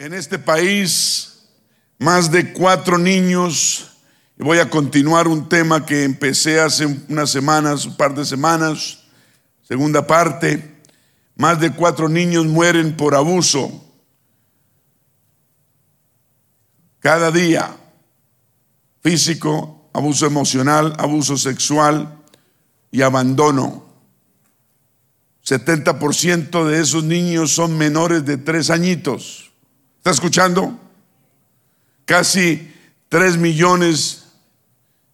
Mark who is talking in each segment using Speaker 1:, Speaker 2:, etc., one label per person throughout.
Speaker 1: En este país, más de cuatro niños, voy a continuar un tema que empecé hace unas semanas, un par de semanas, segunda parte, más de cuatro niños mueren por abuso cada día, físico, abuso emocional, abuso sexual y abandono. 70% de esos niños son menores de tres añitos. ¿Está escuchando? Casi 3 millones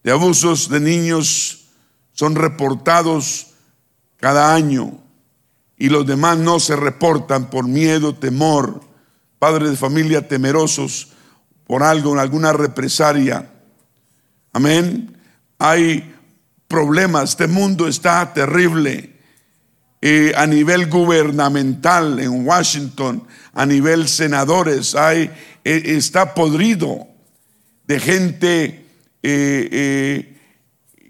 Speaker 1: de abusos de niños son reportados cada año y los demás no se reportan por miedo, temor, padres de familia temerosos por algo, alguna represalia. Amén. Hay problemas, este mundo está terrible a nivel gubernamental en Washington, a nivel senadores, hay, e, está podrido de gente eh, eh,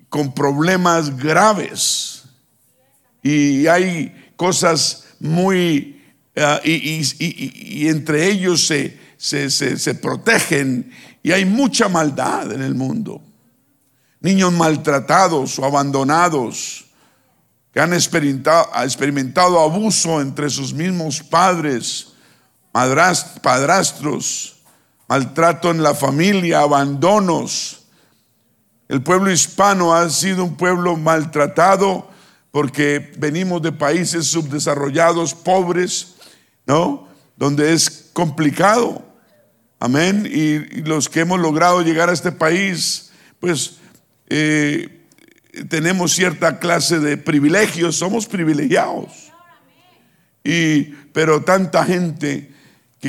Speaker 1: con problemas graves. Y hay cosas muy, ah, y, entre ellos se, se protegen y hay mucha maldad en el mundo. Niños maltratados o abandonados que han experimentado, abuso entre sus mismos padres, padrastros, maltrato en la familia, abandonos. El pueblo hispano ha sido un pueblo maltratado porque venimos de países subdesarrollados, pobres, ¿no? Donde es complicado. Amén. Y, los que hemos logrado llegar a este país, pues eh, tenemos cierta clase de privilegios, somos privilegiados. Y, pero tanta gente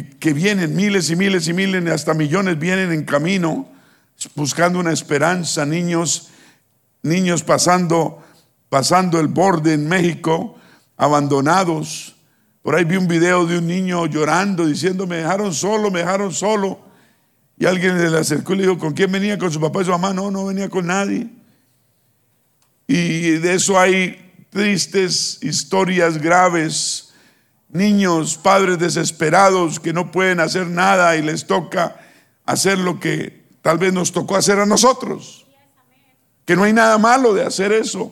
Speaker 1: que, vienen, miles y miles y miles, hasta millones vienen en camino buscando una esperanza, niños, niños pasando, pasando el borde en México, abandonados. Por ahí vi un video de un niño llorando, diciendo, me dejaron solo, me dejaron solo. Y alguien le acercó y le dijo, ¿con quién venía? ¿Con su papá y su mamá? No, no venía con nadie. Y de eso hay tristes historias graves, niños, padres desesperados que no pueden hacer nada y les toca hacer lo que tal vez nos tocó hacer a nosotros. Que no hay nada malo de hacer eso,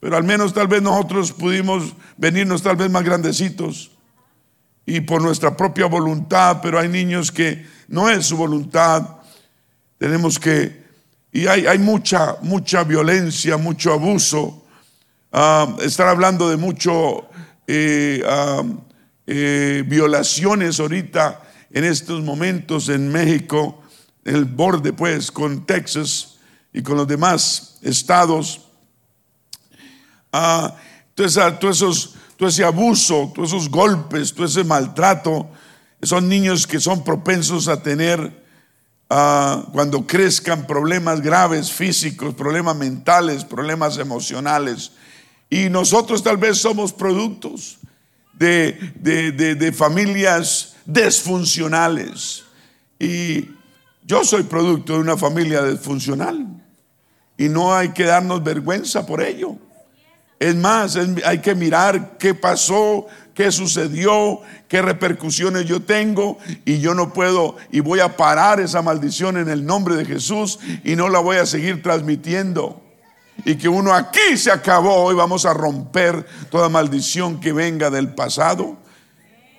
Speaker 1: pero al menos tal vez nosotros pudimos venirnos tal vez más grandecitos y por nuestra propia voluntad, pero hay niños que no es su voluntad. Tenemos que y hay, mucha, mucha violencia, mucho abuso. Ah, estar hablando de mucho eh, ah, eh, violaciones ahorita en estos momentos en México, el borde pues con Texas y con los demás estados. Ah, todo, ese abuso, todos esos golpes, todo ese maltrato, son niños que son propensos a tener cuando crezcan problemas graves físicos, problemas mentales, problemas emocionales. Y nosotros tal vez somos productos de, de familias desfuncionales. Y yo soy producto de una familia desfuncional. Y no hay que darnos vergüenza por ello. Es más, hay que mirar qué pasó, qué sucedió, qué repercusiones yo tengo y yo no puedo y voy a parar esa maldición en el nombre de Jesús y no la voy a seguir transmitiendo. Y que uno aquí se acabó y vamos a romper toda maldición que venga del pasado.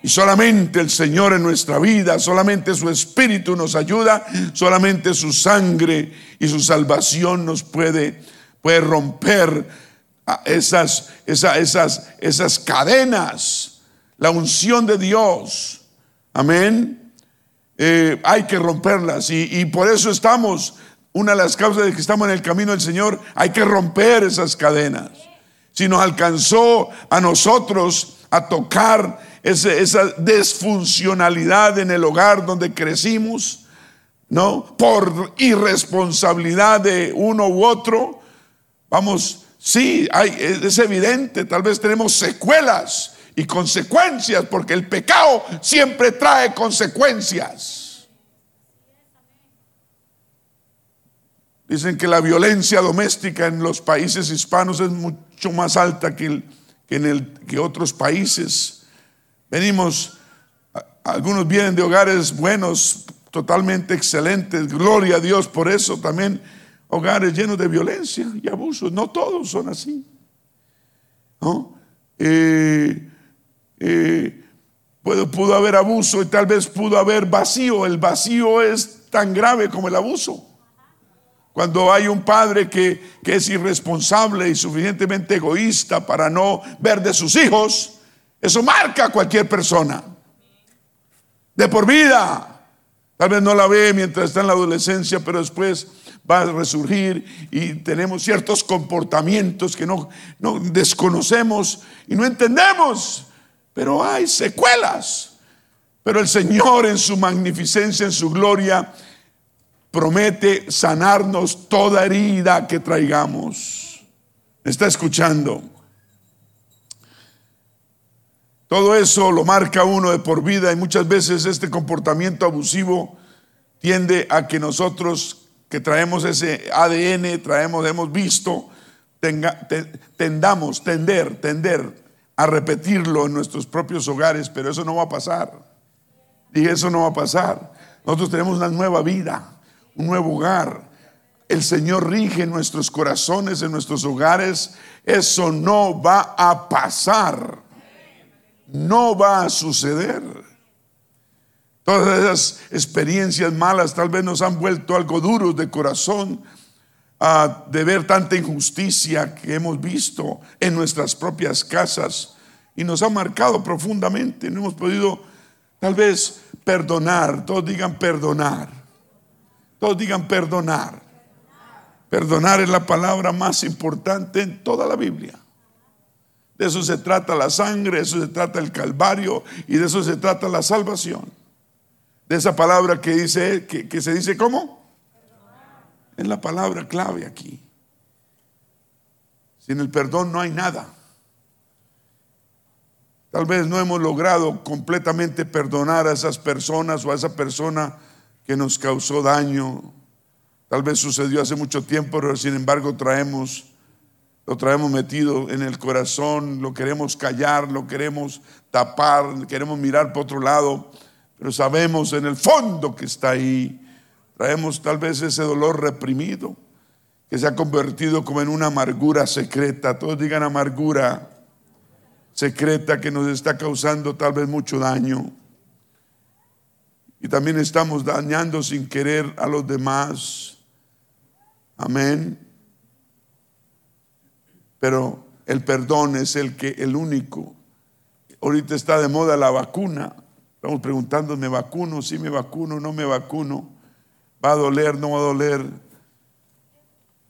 Speaker 1: Y solamente el Señor en nuestra vida, solamente su Espíritu nos ayuda, solamente su sangre y su salvación nos puede, puede romper esas, esas, esas, esas cadenas la unción de Dios. Amén. Eh, hay que romperlas y, por eso estamos, una de las causas de que estamos en el camino del Señor, hay que romper esas cadenas. Si nos alcanzó a nosotros a tocar esa desfuncionalidad en el hogar donde crecimos, ¿no? Por irresponsabilidad de uno u otro, vamos, sí, hay, es evidente, tal vez tenemos secuelas y consecuencias, porque el pecado siempre trae consecuencias. Dicen que la violencia doméstica en los países hispanos es mucho más alta que, en el, que otros países. Venimos algunos vienen de hogares buenos, totalmente excelentes, gloria a Dios por eso. También hogares llenos de violencia y abuso. No todos son así. Eh, eh, pudo haber abuso y tal vez pudo haber vacío. El vacío es tan grave como el abuso. Cuando hay un padre que, que, es irresponsable y suficientemente egoísta para no ver de sus hijos, eso marca a cualquier persona. De por vida. Tal vez no la ve mientras está en la adolescencia, pero después va a resurgir y tenemos ciertos comportamientos que no, no desconocemos y no entendemos, pero hay secuelas. Pero el Señor en su magnificencia, en su gloria, promete sanarnos toda herida que traigamos. está escuchando? Todo eso lo marca uno de por vida y muchas veces este comportamiento abusivo tiende a que nosotros que traemos ese ADN, traemos, hemos visto, tendamos, tender, tender a repetirlo en nuestros propios hogares, pero eso no va a pasar. Dije, eso no va a pasar. Nosotros tenemos una nueva vida, un nuevo hogar. El Señor rige nuestros corazones, en nuestros hogares. Eso no va a pasar no va a suceder. Todas esas experiencias malas tal vez nos han vuelto algo duros de corazón ah, de ver tanta injusticia que hemos visto en nuestras propias casas y nos ha marcado profundamente. No hemos podido tal vez perdonar. Todos digan perdonar. Todos digan perdonar. Perdonar es la palabra más importante en toda la Biblia. De eso se trata la sangre, de eso se trata el Calvario y de eso se trata la salvación. De esa palabra que dice, que, se dice ¿cómo? Es la palabra clave aquí. Sin el perdón no hay nada. Tal vez no hemos logrado completamente perdonar a esas personas o a esa persona que nos causó daño. Tal vez sucedió hace mucho tiempo, pero sin embargo traemos lo traemos metido en el corazón, lo queremos callar, lo queremos tapar, queremos mirar por otro lado, pero sabemos en el fondo que está ahí. Traemos tal vez ese dolor reprimido que se ha convertido como en una amargura secreta. Todos digan amargura secreta que nos está causando tal vez mucho daño. Y también estamos dañando sin querer a los demás. Amén. Pero el perdón es el que el único. Ahorita está de moda la vacuna. Estamos preguntando, ¿me vacuno? ¿Sí me vacuno? ¿No me vacuno? ¿Va a doler? ¿No va a doler?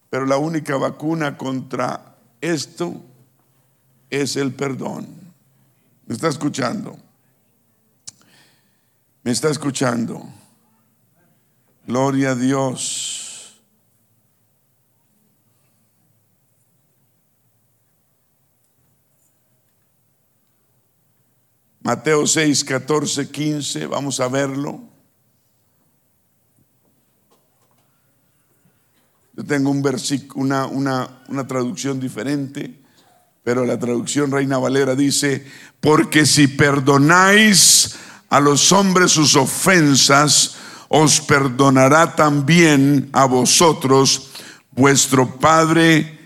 Speaker 1: Pero la única vacuna contra esto es el perdón. ¿Me está escuchando? ¿Me está escuchando? Gloria a Dios. Mateo 6, 14, 15, vamos a verlo. Yo tengo un versículo, una, una, una traducción diferente, pero la traducción Reina Valera dice, porque si perdonáis a los hombres sus ofensas, os perdonará también a vosotros vuestro Padre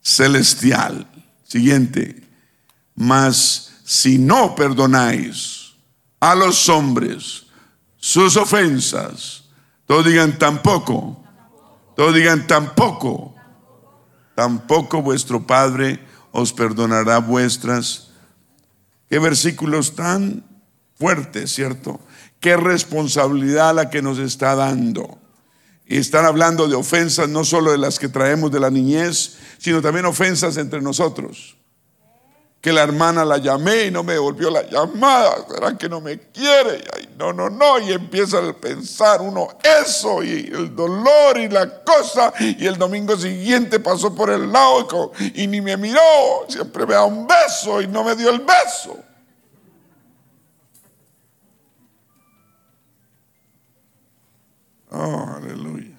Speaker 1: Celestial. Siguiente, más si no perdonáis a los hombres sus ofensas, todos digan tampoco, todos digan tampoco, tampoco vuestro Padre os perdonará vuestras. Qué versículos tan fuertes, ¿cierto? Qué responsabilidad la que nos está dando. Y están hablando de ofensas no solo de las que traemos de la niñez, sino también ofensas entre nosotros que la hermana la llamé y no me devolvió la llamada, será que no me quiere, y no, no, no, y empieza a pensar uno eso y el dolor y la cosa, y el domingo siguiente pasó por el lado y, ni me miró, siempre me da un beso y no me dio el beso. Oh, aleluya.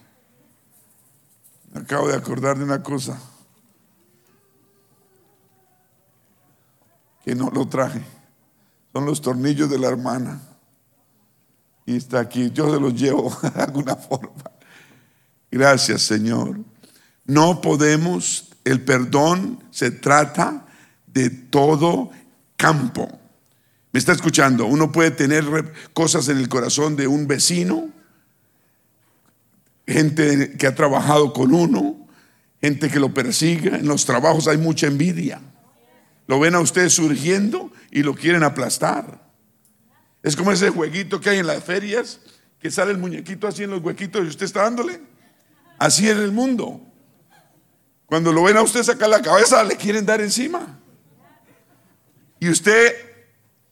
Speaker 1: Acabo de acordar de una cosa. que no lo traje. Son los tornillos de la hermana. y está aquí. Yo se los llevo de alguna forma. Gracias, Señor. No podemos, el perdón se trata de todo campo. ¿Me está escuchando? Uno puede tener cosas en el corazón de un vecino, gente que ha trabajado con uno, gente que lo persigue. En los trabajos hay mucha envidia. Lo ven a usted surgiendo y lo quieren aplastar. Es como ese jueguito que hay en las ferias, que sale el muñequito así en los huequitos y usted está dándole. Así es el mundo. Cuando lo ven a usted sacar la cabeza, le quieren dar encima. Y usted,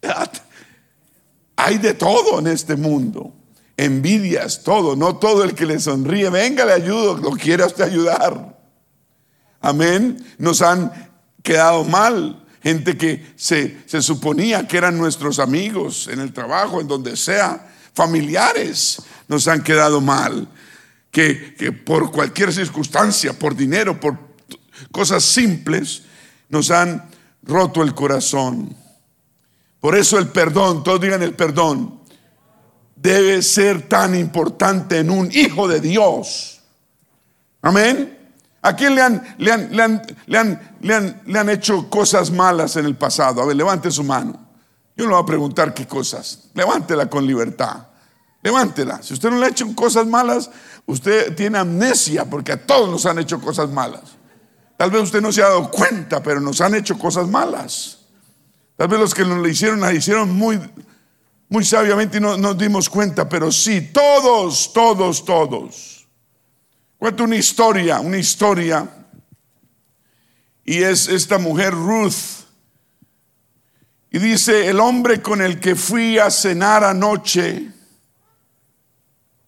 Speaker 1: hay de todo en este mundo. Envidias, todo. No todo el que le sonríe, venga, le ayudo, lo quiere usted ayudar. Amén. Nos han quedado mal. Gente que se, se suponía que eran nuestros amigos en el trabajo, en donde sea. Familiares nos han quedado mal. Que, que por cualquier circunstancia, por dinero, por cosas simples, nos han roto el corazón. Por eso el perdón, todos digan el perdón, debe ser tan importante en un hijo de Dios. Amén. ¿A quién le han, le han, le han, le han, le han, le han hecho cosas malas en el pasado? A ver, levante su mano. Yo le voy a preguntar qué cosas. Levántela con libertad. Levántela. Si usted no le ha hecho cosas malas, usted tiene amnesia porque a todos nos han hecho cosas malas. Tal vez usted no se ha dado cuenta, pero nos han hecho cosas malas. Tal vez los que nos lo hicieron, la hicieron muy, muy sabiamente no nos dimos cuenta, pero sí, todos, todos, todos. Cuento una historia, una historia. Y es esta mujer Ruth. Y dice, el hombre con el que fui a cenar anoche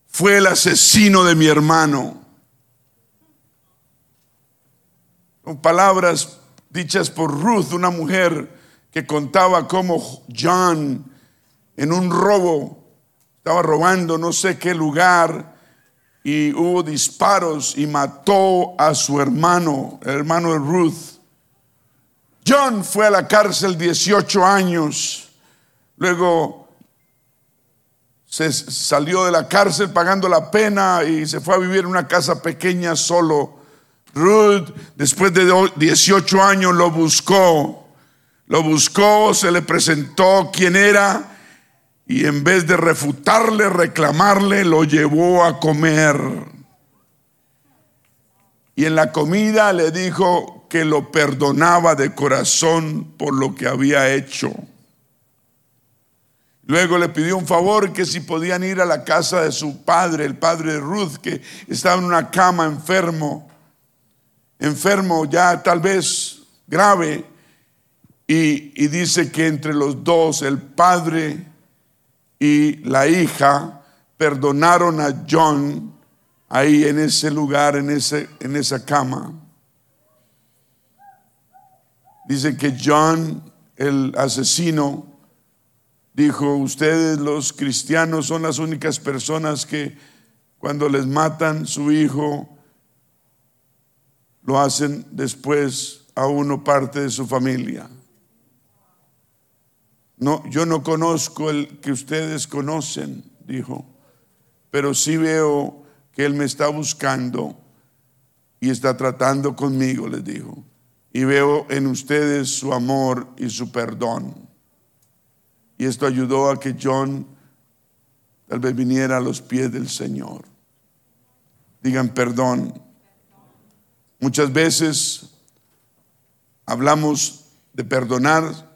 Speaker 1: fue el asesino de mi hermano. Con palabras dichas por Ruth, una mujer que contaba cómo John en un robo estaba robando no sé qué lugar y hubo disparos y mató a su hermano, el hermano de Ruth. John fue a la cárcel 18 años, luego se salió de la cárcel pagando la pena y se fue a vivir en una casa pequeña solo. Ruth, después de 18 años, lo buscó, lo buscó, se le presentó quién era y en vez de refutarle, reclamarle, lo llevó a comer. Y en la comida le dijo que lo perdonaba de corazón por lo que había hecho. Luego le pidió un favor que si podían ir a la casa de su padre, el padre de Ruth, que estaba en una cama enfermo, enfermo ya tal vez grave, y, y dice que entre los dos, el padre y la hija perdonaron a John ahí en ese lugar, en, ese, en esa cama. Dice que John, el asesino, dijo, ustedes los cristianos son las únicas personas que cuando les matan su hijo, lo hacen después a uno parte de su familia. No, yo no conozco el que ustedes conocen, dijo, pero sí veo que Él me está buscando y está tratando conmigo, les dijo. Y veo en ustedes su amor y su perdón. Y esto ayudó a que John tal vez viniera a los pies del Señor. Digan perdón. Muchas veces hablamos de perdonar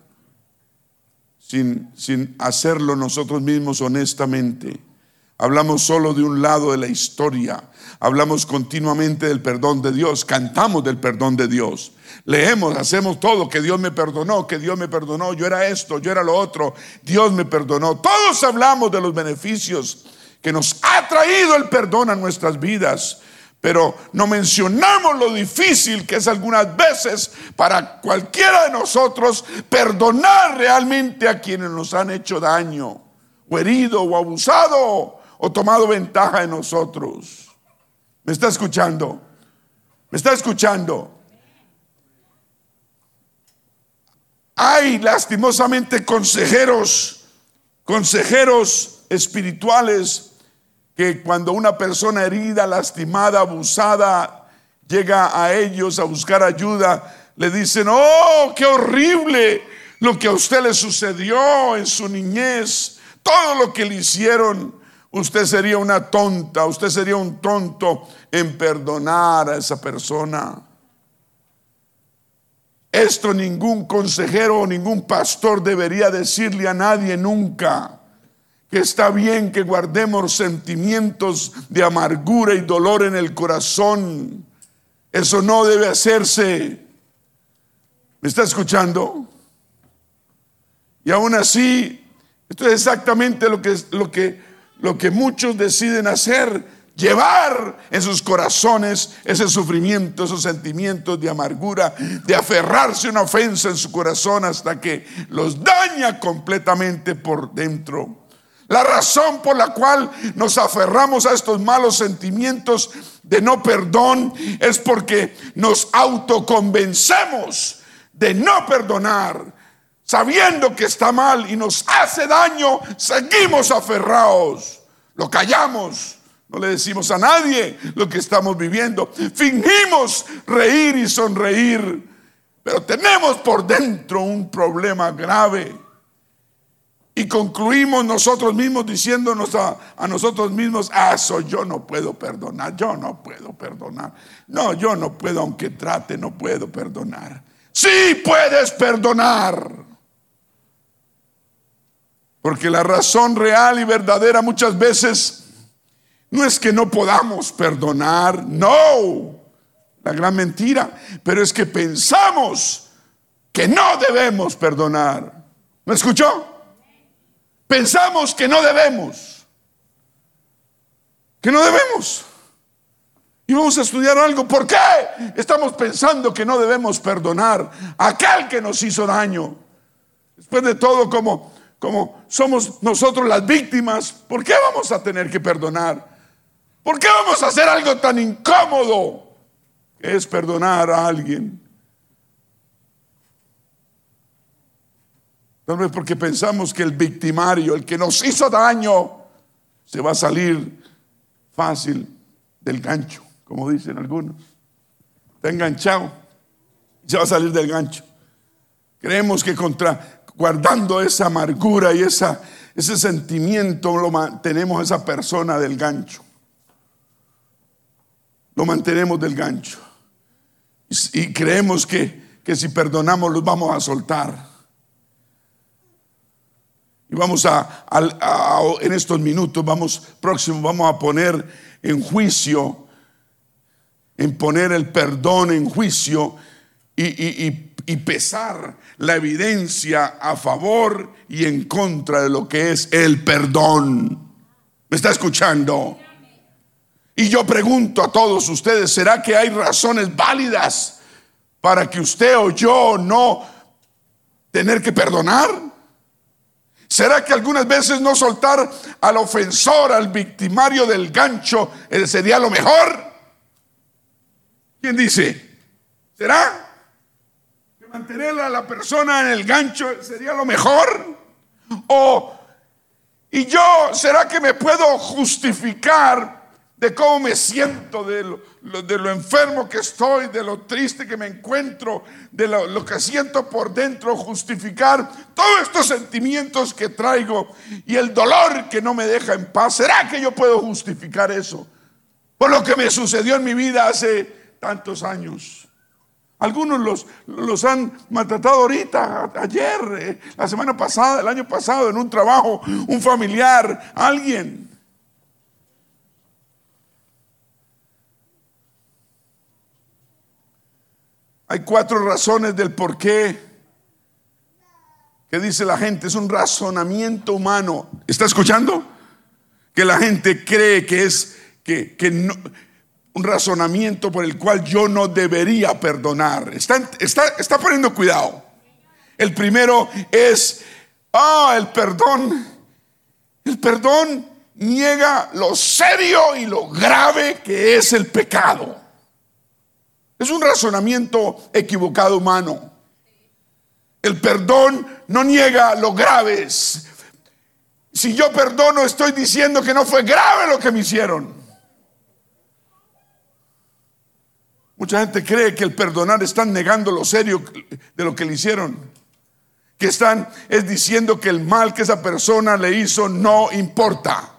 Speaker 1: sin, sin hacerlo nosotros mismos honestamente. Hablamos solo de un lado de la historia. Hablamos continuamente del perdón de Dios. Cantamos del perdón de Dios. Leemos, hacemos todo, que Dios me perdonó, que Dios me perdonó. Yo era esto, yo era lo otro. Dios me perdonó. Todos hablamos de los beneficios que nos ha traído el perdón a nuestras vidas pero no mencionamos lo difícil que es algunas veces para cualquiera de nosotros perdonar realmente a quienes nos han hecho daño, o herido, o abusado, o tomado ventaja de nosotros. ¿Me está escuchando? ¿Me está escuchando? Hay lastimosamente consejeros, consejeros espirituales que cuando una persona herida, lastimada, abusada, llega a ellos a buscar ayuda, le dicen, oh, qué horrible lo que a usted le sucedió en su niñez, todo lo que le hicieron, usted sería una tonta, usted sería un tonto en perdonar a esa persona. Esto ningún consejero o ningún pastor debería decirle a nadie nunca. Que está bien que guardemos sentimientos de amargura y dolor en el corazón. Eso no debe hacerse. ¿Me está escuchando? Y aún así, esto es exactamente lo que, lo que, lo que muchos deciden hacer llevar en sus corazones ese sufrimiento, esos sentimientos de amargura, de aferrarse a una ofensa en su corazón hasta que los daña completamente por dentro. La razón por la cual nos aferramos a estos malos sentimientos de no perdón es porque nos autoconvencemos de no perdonar. Sabiendo que está mal y nos hace daño, seguimos aferrados. Lo callamos no le decimos a nadie lo que estamos viviendo. Fingimos reír y sonreír, pero tenemos por dentro un problema grave. Y concluimos nosotros mismos diciéndonos a, nosotros mismos, ah, eso yo no puedo perdonar, yo no puedo perdonar. No, yo no puedo, aunque trate, no puedo perdonar. Sí puedes perdonar. Porque la razón real y verdadera muchas veces no es que no podamos perdonar, no, la gran mentira, pero es que pensamos que no debemos perdonar. ¿Me escuchó? Pensamos que no debemos, que no debemos. Y vamos a estudiar algo. ¿Por qué estamos pensando que no debemos perdonar a aquel que nos hizo daño? Después de todo, como, como somos nosotros las víctimas, ¿por qué vamos a tener que perdonar? ¿Por qué vamos a hacer algo tan incómodo que es perdonar a alguien? Tal vez porque pensamos que el victimario, el que nos hizo daño, se va a salir fácil del gancho, como dicen algunos. Está enganchado, se va a salir del gancho. Creemos que guardando esa amargura y ese sentimiento, lo mantenemos a esa persona del gancho lo mantenemos del gancho. Y, creemos que, que si perdonamos los vamos a soltar. Y vamos a, en estos minutos, vamos próximo, vamos a poner en juicio, en poner el perdón en juicio y, y, pesar la evidencia a favor y en contra de lo que es el perdón. ¿Me está escuchando? Y yo pregunto a todos ustedes, ¿será que hay razones válidas para que usted o yo no tener que perdonar? ¿Será que algunas veces no soltar al ofensor, al victimario del gancho, eh, sería lo mejor? ¿Quién dice? ¿Será? ¿Que mantener a la persona en el gancho sería lo mejor? ¿O, y yo, ¿será que me puedo justificar de cómo me siento, de lo, de lo, enfermo que estoy, de lo triste que me encuentro, de lo, que siento por dentro, justificar todos estos sentimientos que traigo y el dolor que no me deja en paz. ¿Será que yo puedo justificar eso? Por lo que me sucedió en mi vida hace tantos años. Algunos los, los han maltratado ahorita, ayer, eh, la semana pasada, el año pasado, en un trabajo, un familiar, alguien. Hay cuatro razones del por qué que dice la gente, es un razonamiento humano. ¿Está escuchando? Que la gente cree que es que, no, un razonamiento por el cual yo no debería perdonar. Está, está, está poniendo cuidado. El primero es, ah, el perdón. El perdón niega lo serio y lo grave que es el pecado. Es un razonamiento equivocado humano. El perdón no niega lo graves. Si yo perdono, estoy diciendo que no fue grave lo que me hicieron. Mucha gente cree que el perdonar están negando lo serio de lo que le hicieron. Que están es diciendo que el mal que esa persona le hizo no importa.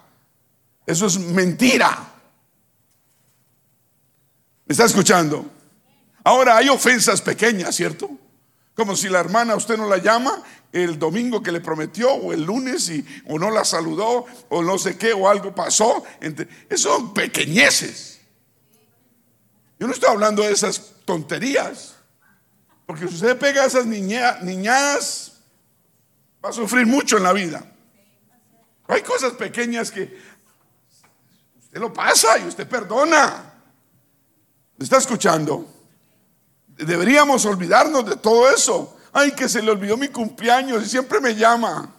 Speaker 1: Eso es mentira. ¿Me está escuchando? Ahora hay ofensas pequeñas, ¿cierto? Como si la hermana usted no la llama el domingo que le prometió o el lunes y, o no la saludó o no sé qué o algo pasó. Eso son pequeñeces. Yo no estoy hablando de esas tonterías. Porque si usted pega a esas niñadas, va a sufrir mucho en la vida. Hay cosas pequeñas que usted lo pasa y usted perdona. ¿Me está escuchando? Deberíamos olvidarnos de todo eso. Ay, que se le olvidó mi cumpleaños y siempre me llama.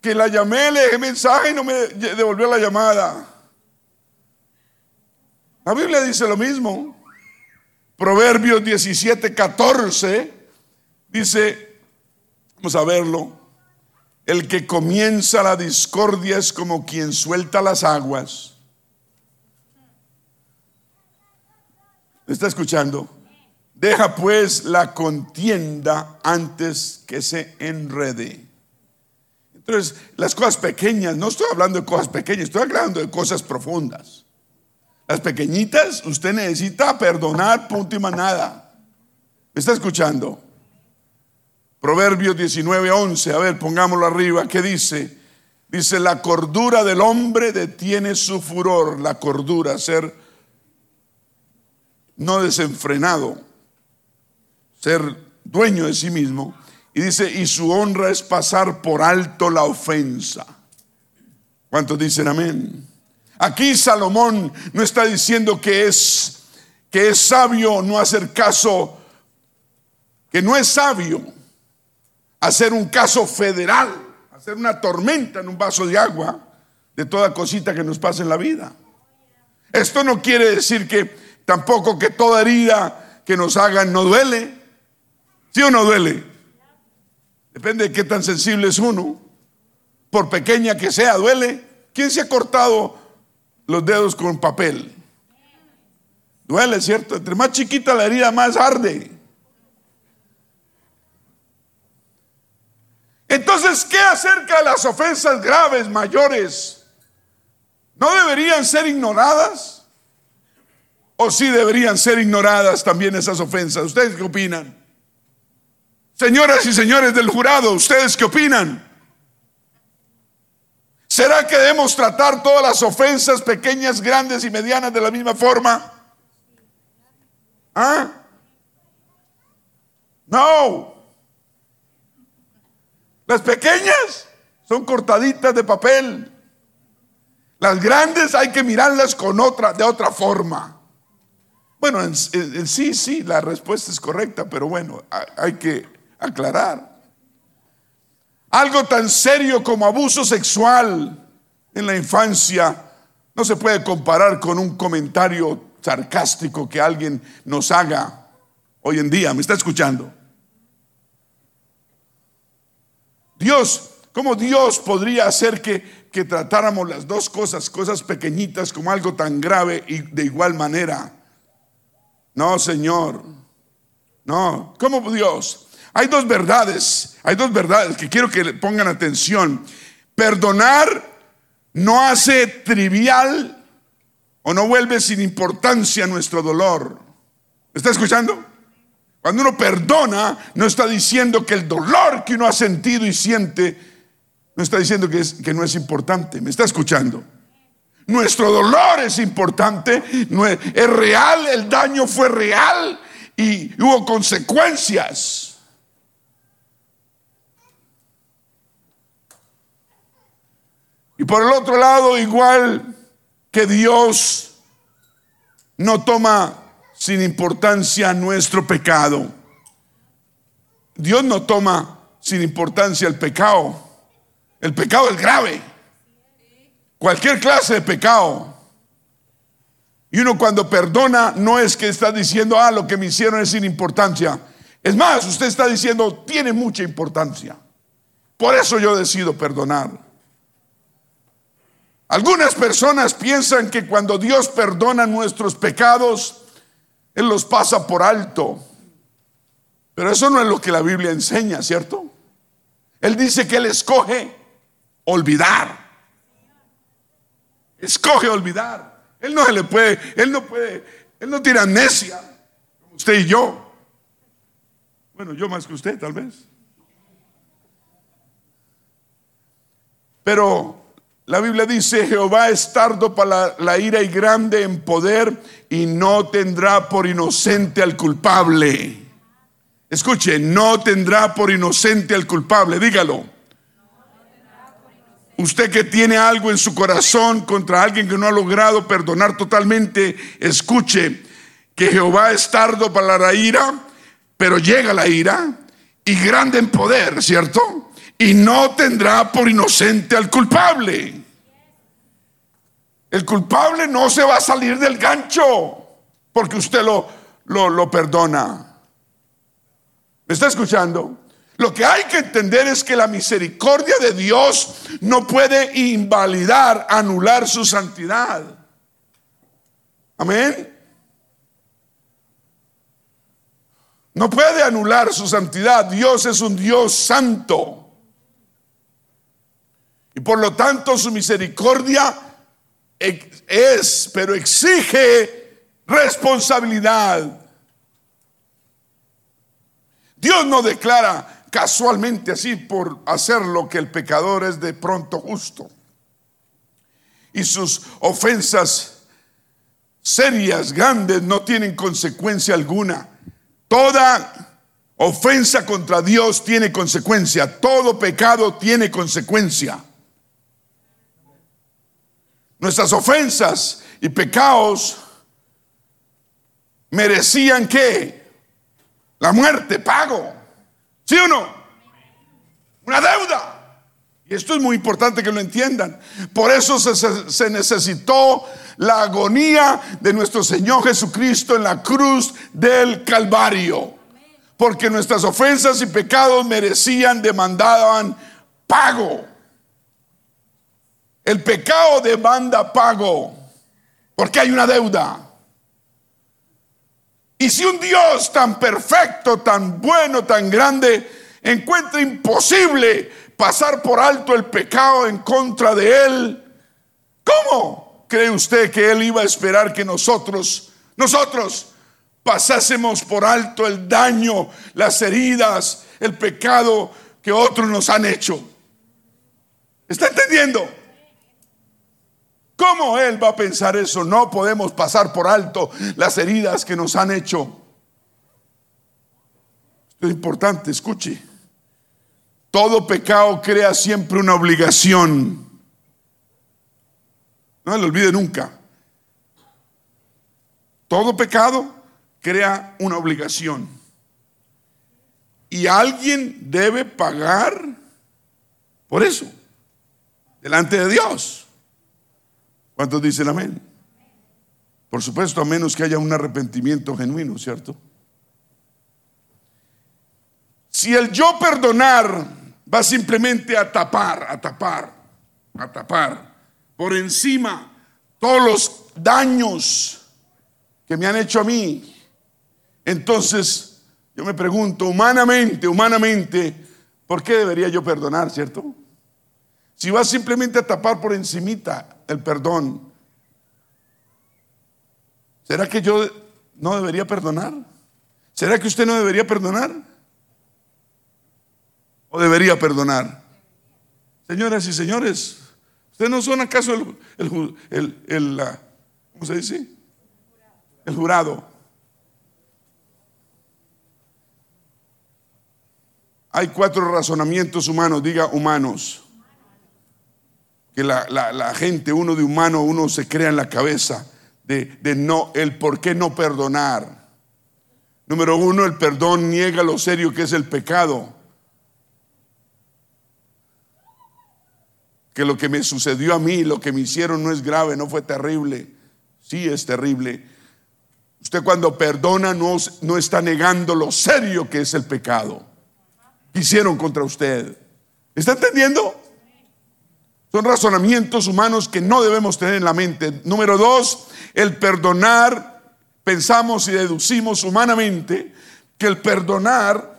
Speaker 1: Que la llamé, le dejé mensaje y no me devolvió la llamada. La Biblia dice lo mismo. Proverbios 17, 14 dice, vamos a verlo, el que comienza la discordia es como quien suelta las aguas está escuchando? Deja pues la contienda antes que se enrede. Entonces, las cosas pequeñas, no estoy hablando de cosas pequeñas, estoy hablando de cosas profundas. Las pequeñitas, usted necesita perdonar, punto y manada. ¿Me está escuchando? Proverbios 19, 11, a ver, pongámoslo arriba, ¿qué dice? Dice, la cordura del hombre detiene su furor, la cordura, ser no desenfrenado, ser dueño de sí mismo. Y dice, y su honra es pasar por alto la ofensa. ¿Cuántos dicen amén? Aquí Salomón no está diciendo que es, que es sabio no hacer caso, que no es sabio hacer un caso federal, hacer una tormenta en un vaso de agua de toda cosita que nos pasa en la vida. Esto no quiere decir que Tampoco que toda herida que nos hagan no duele. ¿Sí o no duele? Depende de qué tan sensible es uno. Por pequeña que sea, duele. ¿Quién se ha cortado los dedos con papel? Duele, ¿cierto? Entre más chiquita la herida, más arde. Entonces, ¿qué acerca de las ofensas graves, mayores? ¿No deberían ser ignoradas? ¿O sí deberían ser ignoradas también esas ofensas? ¿Ustedes qué opinan? Señoras y señores del jurado, ¿ustedes qué opinan? ¿Será que debemos tratar todas las ofensas pequeñas, grandes y medianas de la misma forma? ¿Ah? No. Las pequeñas son cortaditas de papel. Las grandes hay que mirarlas con otra, de otra forma. Bueno, en, sí, sí, la respuesta es correcta, pero bueno, hay que aclarar. Algo tan serio como abuso sexual en la infancia no se puede comparar con un comentario sarcástico que alguien nos haga hoy en día. ¿Me está escuchando? Dios, ¿cómo Dios podría hacer que, que tratáramos las dos cosas, cosas pequeñitas, como algo tan grave y de igual manera? No, Señor. No, ¿cómo Dios? Hay dos verdades, hay dos verdades que quiero que pongan atención. Perdonar no hace trivial o no vuelve sin importancia nuestro dolor. ¿Me está escuchando? Cuando uno perdona, no está diciendo que el dolor que uno ha sentido y siente, no está diciendo que, es, que no es importante. ¿Me está escuchando? Nuestro dolor es importante, es real, el daño fue real y hubo consecuencias. Y por el otro lado, igual que Dios no toma sin importancia nuestro pecado. Dios no toma sin importancia el pecado. El pecado es grave cualquier clase de pecado. Y uno cuando perdona no es que está diciendo, ah, lo que me hicieron es sin importancia. Es más, usted está diciendo, tiene mucha importancia. Por eso yo decido perdonar. Algunas personas piensan que cuando Dios perdona nuestros pecados, Él los pasa por alto. Pero eso no es lo que la Biblia enseña, ¿cierto? Él dice que Él escoge olvidar. Escoge olvidar. Él no se le puede, Él no puede, Él no tiene amnesia, como usted y yo. Bueno, yo más que usted, tal vez. Pero la Biblia dice, Jehová es tardo para la, ira y grande en poder y no tendrá por inocente al culpable. Escuche, no tendrá por inocente al culpable, dígalo. Usted que tiene algo en su corazón contra alguien que no ha logrado perdonar totalmente, escuche que Jehová es tardo para la ira, pero llega la ira y grande en poder, ¿cierto? y no tendrá por inocente al culpable. El culpable no se va a salir del gancho porque usted lo, lo, lo perdona. ¿Me está escuchando? Lo que hay que entender es que la misericordia de Dios no puede invalidar, anular su santidad. Amén. No puede anular su santidad. Dios es un Dios santo. Y por lo tanto su misericordia es, pero exige responsabilidad. Dios no declara casualmente así por hacer lo que el pecador es de pronto justo. Y sus ofensas serias, grandes, no tienen consecuencia alguna. Toda ofensa contra Dios tiene consecuencia. Todo pecado tiene consecuencia. Nuestras ofensas y pecados merecían que la muerte, pago. ¿Sí o no? Una deuda. Y esto es muy importante que lo entiendan. Por eso se, necesitó la agonía de nuestro Señor Jesucristo en la cruz del Calvario. Porque nuestras ofensas y pecados merecían, demandaban pago. El pecado demanda pago porque hay una deuda. Y si un Dios tan perfecto, tan bueno, tan grande, encuentra imposible pasar por alto el pecado en contra de Él, ¿cómo cree usted que Él iba a esperar que nosotros, nosotros, pasásemos por alto el daño, las heridas, el pecado que otros nos han hecho? ¿Está entendiendo? ¿Cómo Él va a pensar eso? No podemos pasar por alto las heridas que nos han hecho. Esto es importante, escuche. Todo pecado crea siempre una obligación. No lo olvide nunca. Todo pecado crea una obligación. Y alguien debe pagar por eso, delante de Dios. ¿Cuántos dicen amén? Por supuesto, a menos que haya un arrepentimiento genuino, ¿cierto? Si el yo perdonar va simplemente a tapar, a tapar, a tapar, por encima todos los daños que me han hecho a mí, entonces yo me pregunto, humanamente, humanamente, ¿por qué debería yo perdonar, cierto? Si va simplemente a tapar por encimita el perdón. ¿Será que yo no debería perdonar? ¿Será que usted no debería perdonar? ¿O debería perdonar? Señoras y señores, ¿ustedes no son acaso el, el, el, ¿cómo se dice? El jurado. Hay cuatro razonamientos humanos, diga humanos que la, gente, uno de humano, uno se crea en la cabeza de, de no, el por qué no perdonar. Número uno, el perdón niega lo serio que es el pecado. Que lo que me sucedió a mí, lo que me hicieron no es grave, no fue terrible. Sí es terrible. Usted cuando perdona no, no está negando lo serio que es el pecado hicieron contra usted. ¿Está entendiendo? Son razonamientos humanos que no debemos tener en la mente. Número dos, el perdonar. Pensamos y deducimos humanamente que el perdonar,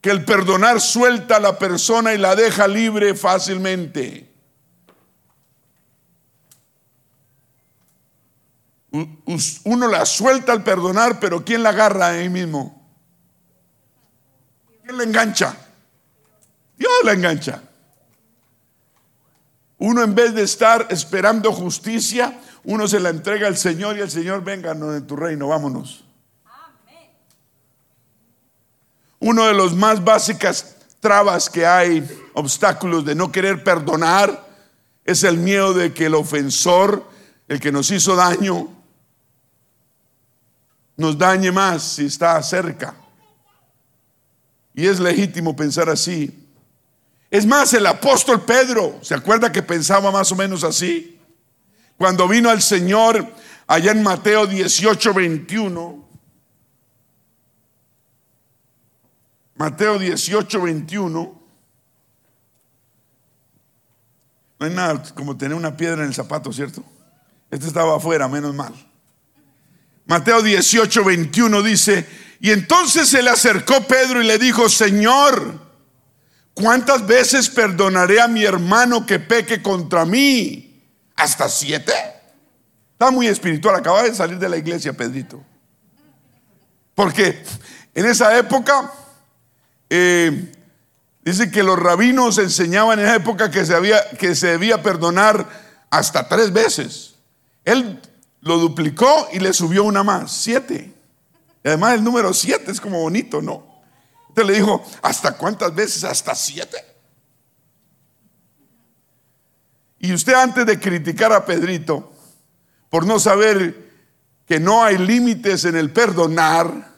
Speaker 1: que el perdonar suelta a la persona y la deja libre fácilmente. Uno la suelta al perdonar, pero ¿quién la agarra ahí mismo? ¿Quién la engancha? Dios la engancha. Uno en vez de estar esperando justicia, uno se la entrega al Señor y el Señor, venga de tu reino, vámonos. Uno de los más básicas trabas que hay, obstáculos de no querer perdonar, es el miedo de que el ofensor, el que nos hizo daño, nos dañe más si está cerca. Y es legítimo pensar así. Es más, el apóstol Pedro, ¿se acuerda que pensaba más o menos así? Cuando vino al Señor allá en Mateo 18, 21. Mateo 18, 21. No hay nada como tener una piedra en el zapato, ¿cierto? Este estaba afuera, menos mal. Mateo 18, 21 dice, y entonces se le acercó Pedro y le dijo, Señor, ¿cuántas veces perdonaré a mi hermano que peque contra mí? ¿Hasta siete? Está muy espiritual, acaba de salir de la iglesia, Pedrito. Porque en esa época, eh, dice que los rabinos enseñaban en esa época que se, había, que se debía perdonar hasta tres veces. Él lo duplicó y le subió una más, siete. Y además el número siete es como bonito, ¿no? Entonces le dijo, ¿hasta cuántas veces? Hasta siete. Y usted antes de criticar a Pedrito por no saber que no hay límites en el perdonar,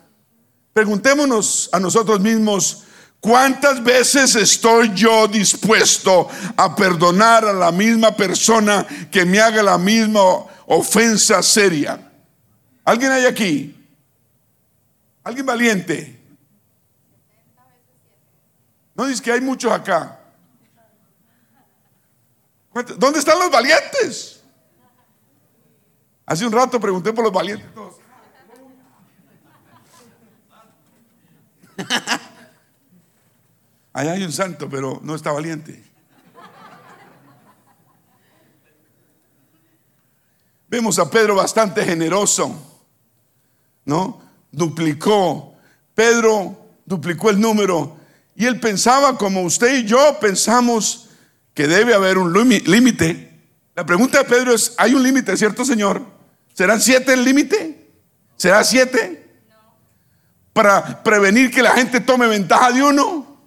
Speaker 1: preguntémonos a nosotros mismos, ¿cuántas veces estoy yo dispuesto a perdonar a la misma persona que me haga la misma ofensa seria. ¿Alguien hay aquí? ¿Alguien valiente? No dice que hay muchos acá. ¿Dónde están los valientes? Hace un rato pregunté por los valientes. Allá hay un santo, pero no está valiente. Vemos a Pedro bastante generoso, ¿no? Duplicó. Pedro duplicó el número y él pensaba como usted y yo pensamos que debe haber un límite. La pregunta de Pedro es, ¿hay un límite, cierto, Señor? ¿Serán siete el límite? ¿Será siete? Para prevenir que la gente tome ventaja de uno.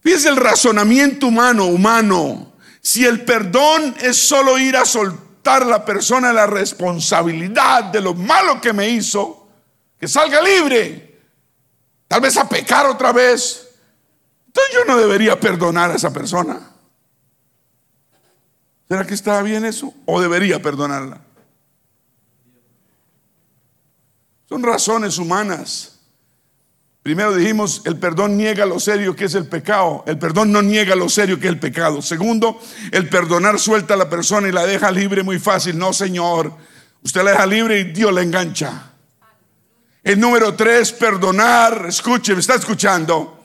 Speaker 1: Fíjese el razonamiento humano, humano. Si el perdón es solo ir a soltar a la persona la responsabilidad de lo malo que me hizo, que salga libre, tal vez a pecar otra vez. Entonces yo no debería perdonar a esa persona. ¿Será que está bien eso? ¿O debería perdonarla? Son razones humanas. Primero dijimos, el perdón niega lo serio que es el pecado. El perdón no niega lo serio que es el pecado. Segundo, el perdonar suelta a la persona y la deja libre muy fácil. No, Señor. Usted la deja libre y Dios la engancha. El número tres, perdonar. Escuche, me está escuchando.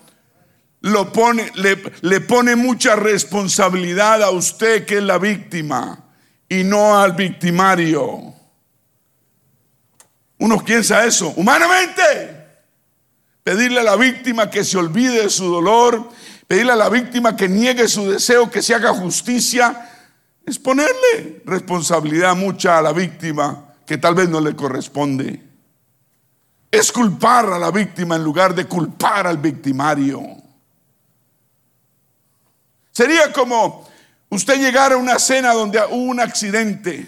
Speaker 1: Lo pone, le, le pone mucha responsabilidad a usted que es la víctima y no al victimario. Uno piensa eso. Humanamente pedirle a la víctima que se olvide de su dolor, pedirle a la víctima que niegue su deseo, que se haga justicia, es ponerle responsabilidad mucha a la víctima que tal vez no le corresponde. Es culpar a la víctima en lugar de culpar al victimario. Sería como usted llegar a una cena donde hubo un accidente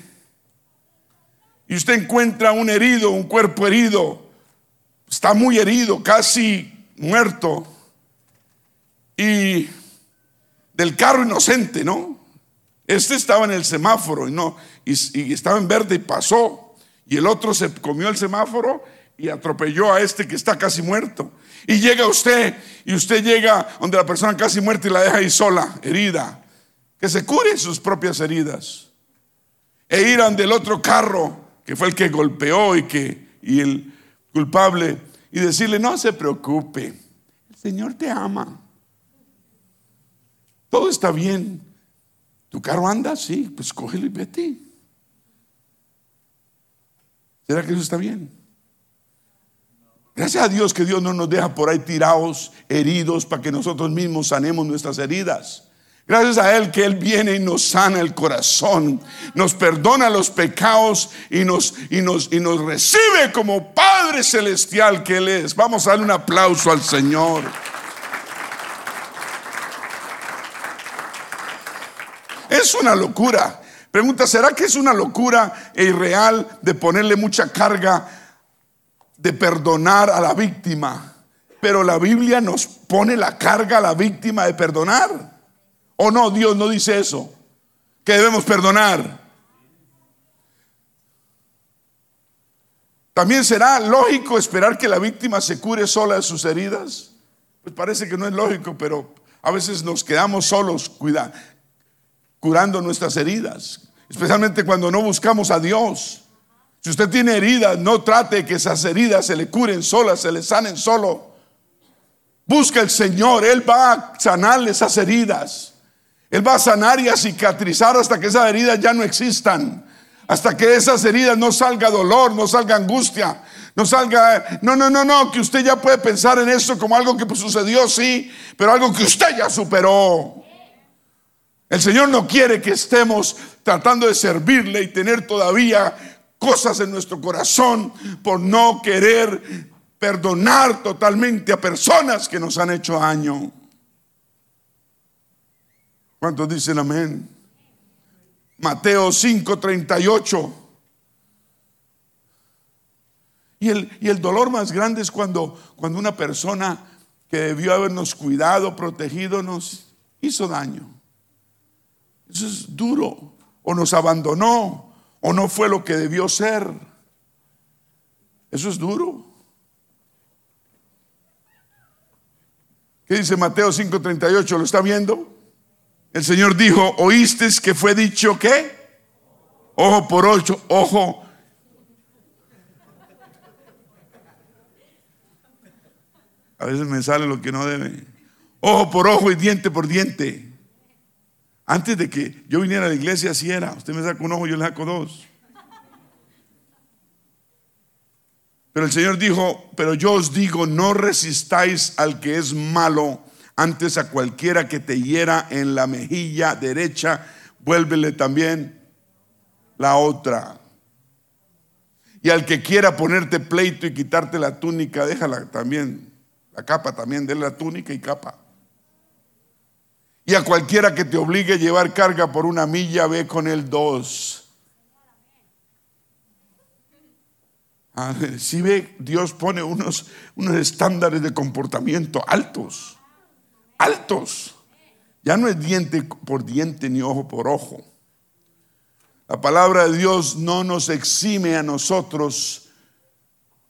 Speaker 1: y usted encuentra un herido, un cuerpo herido, está muy herido, casi muerto, y del carro inocente, ¿no? Este estaba en el semáforo y, no, y, estaba en verde y pasó, y el otro se comió el semáforo y atropelló a este que está casi muerto. Y llega usted y usted llega donde la persona casi muerta y la deja ahí sola, herida. Que se cure sus propias heridas. E ir ante el otro carro, que fue el que golpeó y que y el culpable y decirle, "No se preocupe. El Señor te ama. Todo está bien. ¿Tu carro anda? Sí, pues cógelo y vete. ¿Será que eso está bien? Gracias a Dios que Dios no nos deja por ahí tirados, heridos, para que nosotros mismos sanemos nuestras heridas. Gracias a Él que Él viene y nos sana el corazón, nos perdona los pecados y nos, y nos, y nos recibe como Padre Celestial que Él es. Vamos a darle un aplauso al Señor. Es una locura. Pregunta, ¿será que es una locura e irreal de ponerle mucha carga de perdonar a la víctima? Pero la Biblia nos pone la carga a la víctima de perdonar. ¿O no? Dios no dice eso. Que debemos perdonar. También será lógico esperar que la víctima se cure sola de sus heridas. Pues parece que no es lógico, pero a veces nos quedamos solos curando nuestras heridas, especialmente cuando no buscamos a Dios. Si usted tiene heridas, no trate que esas heridas se le curen solas, se le sanen solo. Busca el Señor, Él va a sanarle esas heridas. Él va a sanar y a cicatrizar hasta que esas heridas ya no existan. Hasta que esas heridas no salga dolor, no salga angustia, no salga... No, no, no, no, que usted ya puede pensar en eso como algo que pues sucedió, sí, pero algo que usted ya superó. El Señor no quiere que estemos tratando de servirle y tener todavía cosas en nuestro corazón por no querer perdonar totalmente a personas que nos han hecho daño. ¿Cuántos dicen amén? Mateo 5:38. Y el, y el dolor más grande es cuando, cuando una persona que debió habernos cuidado, protegido, nos hizo daño. Eso es duro. O nos abandonó, o no fue lo que debió ser. Eso es duro. ¿Qué dice Mateo 5:38? ¿Lo está viendo? El Señor dijo, ¿oíste que fue dicho qué? Ojo por ocho, ojo. A veces me sale lo que no debe. Ojo por ojo y diente por diente. Antes de que yo viniera a la iglesia, así era. Usted me saca un ojo, yo le saco dos. Pero el Señor dijo, pero yo os digo, no resistáis al que es malo antes a cualquiera que te hiera en la mejilla derecha, vuélvele también la otra. Y al que quiera ponerte pleito y quitarte la túnica, déjala también, la capa también, déle la túnica y capa. Y a cualquiera que te obligue a llevar carga por una milla, ve con él dos. Si ve, Dios pone unos, unos estándares de comportamiento altos altos. Ya no es diente por diente ni ojo por ojo. La palabra de Dios no nos exime a nosotros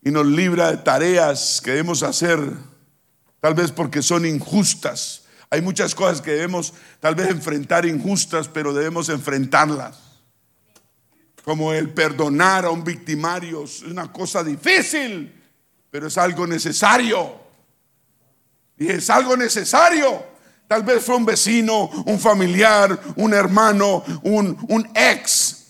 Speaker 1: y nos libra de tareas que debemos hacer, tal vez porque son injustas. Hay muchas cosas que debemos tal vez enfrentar injustas, pero debemos enfrentarlas. Como el perdonar a un victimario es una cosa difícil, pero es algo necesario. Y es algo necesario. Tal vez fue un vecino, un familiar, un hermano, un, un ex,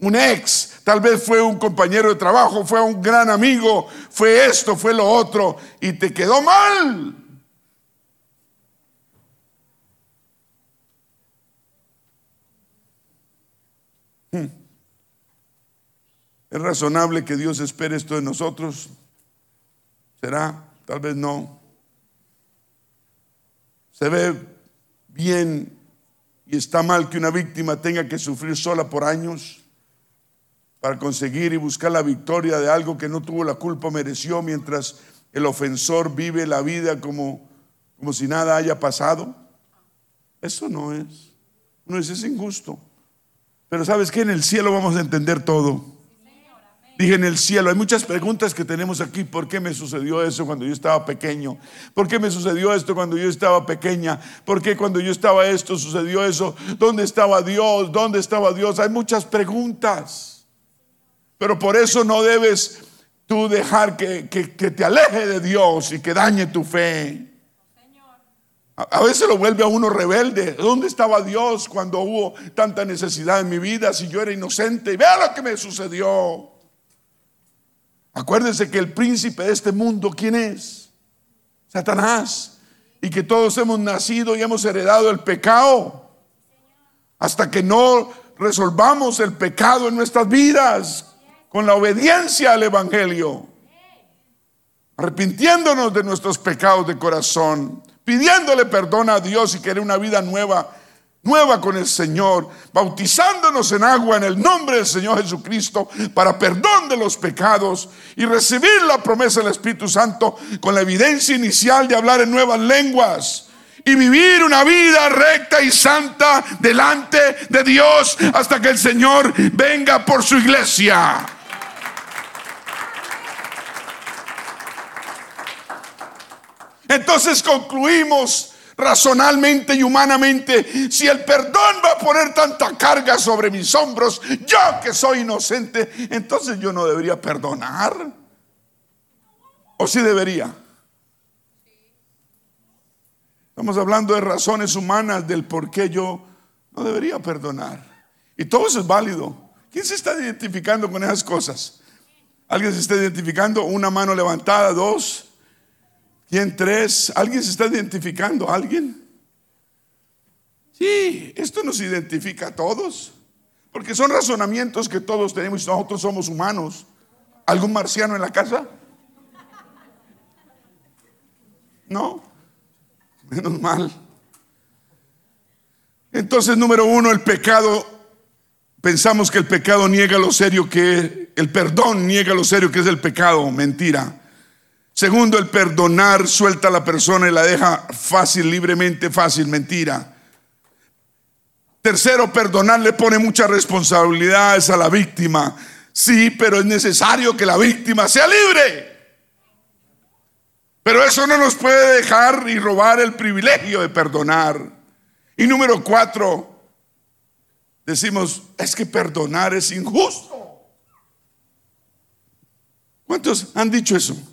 Speaker 1: un ex. Tal vez fue un compañero de trabajo, fue un gran amigo, fue esto, fue lo otro, y te quedó mal. ¿Es razonable que Dios espere esto de nosotros? ¿Será? Tal vez no. Se ve bien y está mal que una víctima tenga que sufrir sola por años para conseguir y buscar la victoria de algo que no tuvo la culpa, mereció, mientras el ofensor vive la vida como, como si nada haya pasado. Eso no es. No es, es injusto. Pero sabes que en el cielo vamos a entender todo. Dije en el cielo, hay muchas preguntas que tenemos aquí. ¿Por qué me sucedió eso cuando yo estaba pequeño? ¿Por qué me sucedió esto cuando yo estaba pequeña? ¿Por qué cuando yo estaba esto sucedió eso? ¿Dónde estaba Dios? ¿Dónde estaba Dios? Hay muchas preguntas. Pero por eso no debes tú dejar que, que, te aleje de Dios y que dañe tu fe. A veces lo vuelve a uno rebelde. ¿Dónde estaba Dios cuando hubo tanta necesidad en mi vida si yo era inocente? Vea lo que me sucedió. Acuérdense que el príncipe de este mundo, ¿quién es? Satanás. Y que todos hemos nacido y hemos heredado el pecado. Hasta que no resolvamos el pecado en nuestras vidas con la obediencia al Evangelio. Arrepintiéndonos de nuestros pecados de corazón. Pidiéndole perdón a Dios y querer una vida nueva nueva con el Señor, bautizándonos en agua en el nombre del Señor Jesucristo para perdón de los pecados y recibir la promesa del Espíritu Santo con la evidencia inicial de hablar en nuevas lenguas y vivir una vida recta y santa delante de Dios hasta que el Señor venga por su iglesia. Entonces concluimos razonalmente y humanamente, si el perdón va a poner tanta carga sobre mis hombros, yo que soy inocente, entonces yo no debería perdonar. ¿O sí debería? Estamos hablando de razones humanas del por qué yo no debería perdonar. Y todo eso es válido. ¿Quién se está identificando con esas cosas? ¿Alguien se está identificando? Una mano levantada, dos. ¿Quién tres? ¿Alguien se está identificando? ¿Alguien? Sí, esto nos identifica a todos. Porque son razonamientos que todos tenemos nosotros somos humanos. ¿Algún marciano en la casa? No, menos mal. Entonces, número uno, el pecado, pensamos que el pecado niega lo serio que, el perdón niega lo serio que es el pecado, mentira. Segundo, el perdonar suelta a la persona y la deja fácil, libremente fácil, mentira. Tercero, perdonar le pone muchas responsabilidades a la víctima. Sí, pero es necesario que la víctima sea libre. Pero eso no nos puede dejar y robar el privilegio de perdonar. Y número cuatro, decimos, es que perdonar es injusto. ¿Cuántos han dicho eso?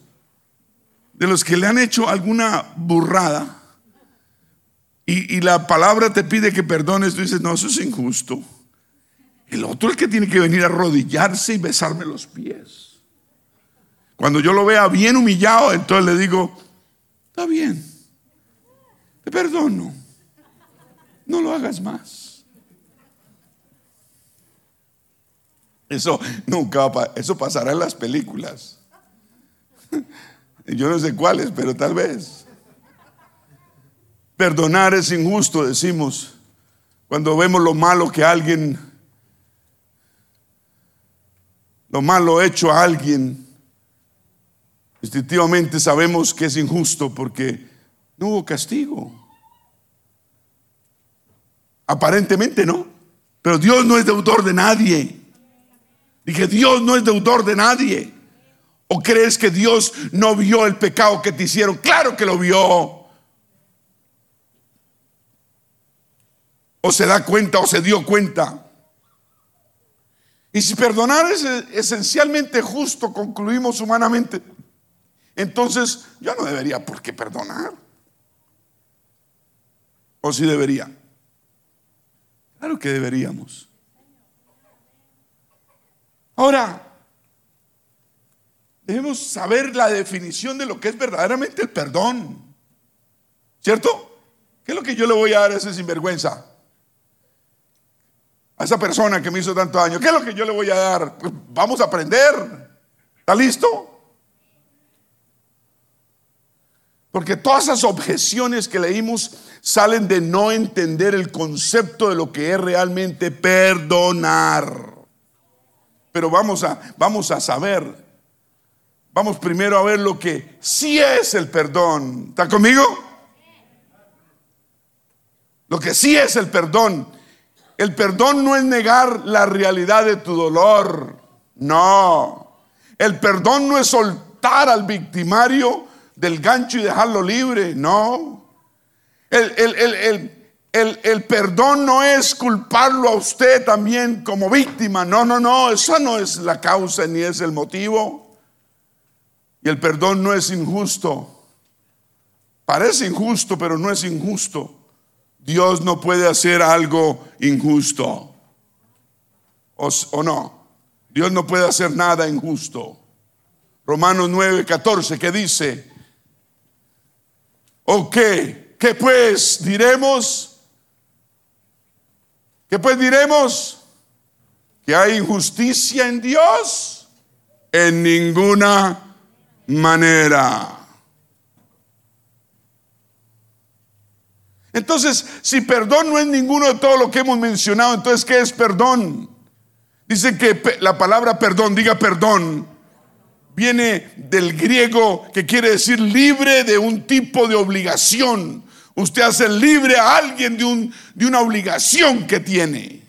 Speaker 1: De los que le han hecho alguna burrada y, la palabra te pide que perdones, tú dices, no, eso es injusto. El otro es el que tiene que venir a arrodillarse y besarme los pies. Cuando yo lo vea bien humillado, entonces le digo, está bien, te perdono, no lo hagas más. Eso nunca va eso pasará en las películas. Yo no sé cuáles, pero tal vez. Perdonar es injusto, decimos, cuando vemos lo malo que alguien, lo malo hecho a alguien, instintivamente sabemos que es injusto porque no hubo castigo. Aparentemente no, pero Dios no es deudor de nadie. Dije, Dios no es deudor de nadie. ¿O crees que Dios no vio el pecado que te hicieron? Claro que lo vio. O se da cuenta o se dio cuenta. Y si perdonar es esencialmente justo, concluimos humanamente, entonces yo no debería por qué perdonar. ¿O si debería? Claro que deberíamos. Ahora, Debemos saber la definición de lo que es verdaderamente el perdón. ¿Cierto? ¿Qué es lo que yo le voy a dar a ese sinvergüenza? A esa persona que me hizo tanto daño. ¿Qué es lo que yo le voy a dar? Pues vamos a aprender. ¿Está listo? Porque todas esas objeciones que leímos salen de no entender el concepto de lo que es realmente perdonar. Pero vamos a, vamos a saber Vamos primero a ver lo que sí es el perdón. ¿Está conmigo? Lo que sí es el perdón. El perdón no es negar la realidad de tu dolor. No. El perdón no es soltar al victimario del gancho y dejarlo libre, no. El, perdón no es culparlo a usted también como víctima, no, no, no, esa no es la causa ni es el motivo. Y el perdón no es injusto. Parece injusto, pero no es injusto. Dios no puede hacer algo injusto. ¿O, no? Dios no puede hacer nada injusto. Romanos 9, 14, ¿qué dice? ¿O qué? ¿Qué pues diremos? ¿Qué pues diremos? ¿Que hay injusticia en Dios? En ninguna manera. Entonces, si perdón no es ninguno de todo lo que hemos mencionado, entonces, ¿qué es perdón? Dice que la palabra perdón, diga perdón, viene del griego que quiere decir libre de un tipo de obligación. Usted hace libre a alguien de, un, de una obligación que tiene.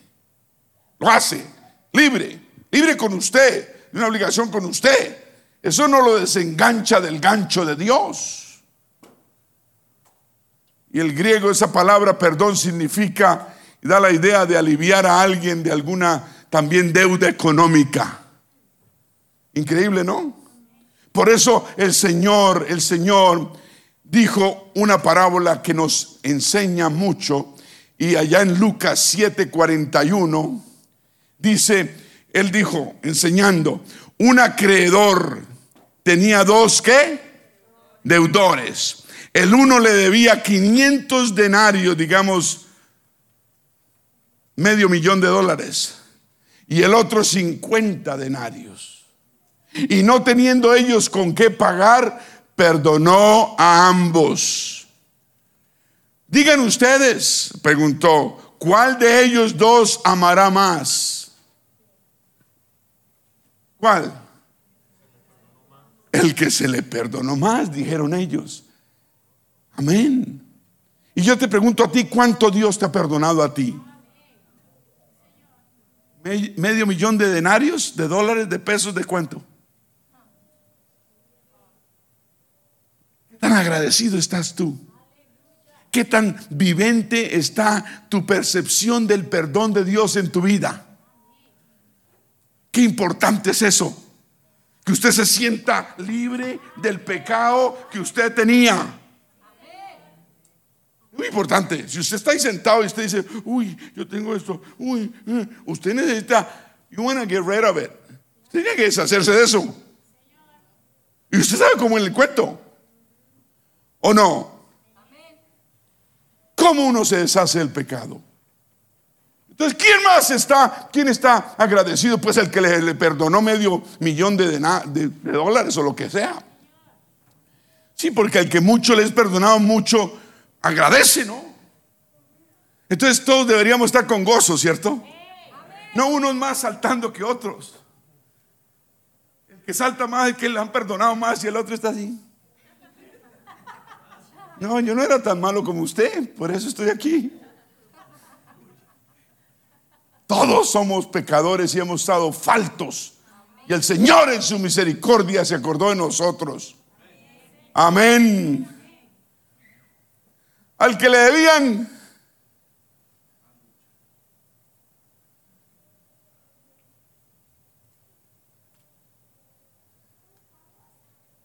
Speaker 1: Lo hace, libre, libre con usted, de una obligación con usted. Eso no lo desengancha del gancho de Dios. Y el griego, esa palabra perdón significa, da la idea de aliviar a alguien de alguna también deuda económica. Increíble, ¿no? Por eso el Señor, el Señor dijo una parábola que nos enseña mucho. Y allá en Lucas 7:41 dice, él dijo, enseñando, un acreedor tenía dos, ¿qué? Deudores. El uno le debía 500 denarios, digamos, medio millón de dólares. Y el otro 50 denarios. Y no teniendo ellos con qué pagar, perdonó a ambos. Digan ustedes, preguntó, ¿cuál de ellos dos amará más? ¿Cuál? El que se le perdonó más, dijeron ellos. Amén. Y yo te pregunto a ti, ¿cuánto Dios te ha perdonado a ti? ¿Medio millón de denarios, de dólares, de pesos, de cuánto? ¿Qué tan agradecido estás tú? ¿Qué tan vivente está tu percepción del perdón de Dios en tu vida? Qué importante es eso. Que usted se sienta libre del pecado que usted tenía. Muy importante. Si usted está ahí sentado y usted dice, uy, yo tengo esto, uy, eh", usted necesita, you want to get rid of it. Usted tiene que deshacerse de eso. Y usted sabe cómo en el cuento. ¿O no? ¿Cómo uno se deshace del pecado? Entonces, ¿quién más está? ¿Quién está agradecido? Pues el que le, perdonó medio millón de, de, dólares o lo que sea. Sí, porque al que mucho le es perdonado, mucho agradece, ¿no? Entonces todos deberíamos estar con gozo, ¿cierto? No unos más saltando que otros. El que salta más es que le han perdonado más y el otro está así. No, yo no era tan malo como usted, por eso estoy aquí. Todos somos pecadores y hemos estado faltos. Y el Señor en su misericordia se acordó de nosotros. Amén al que le debían.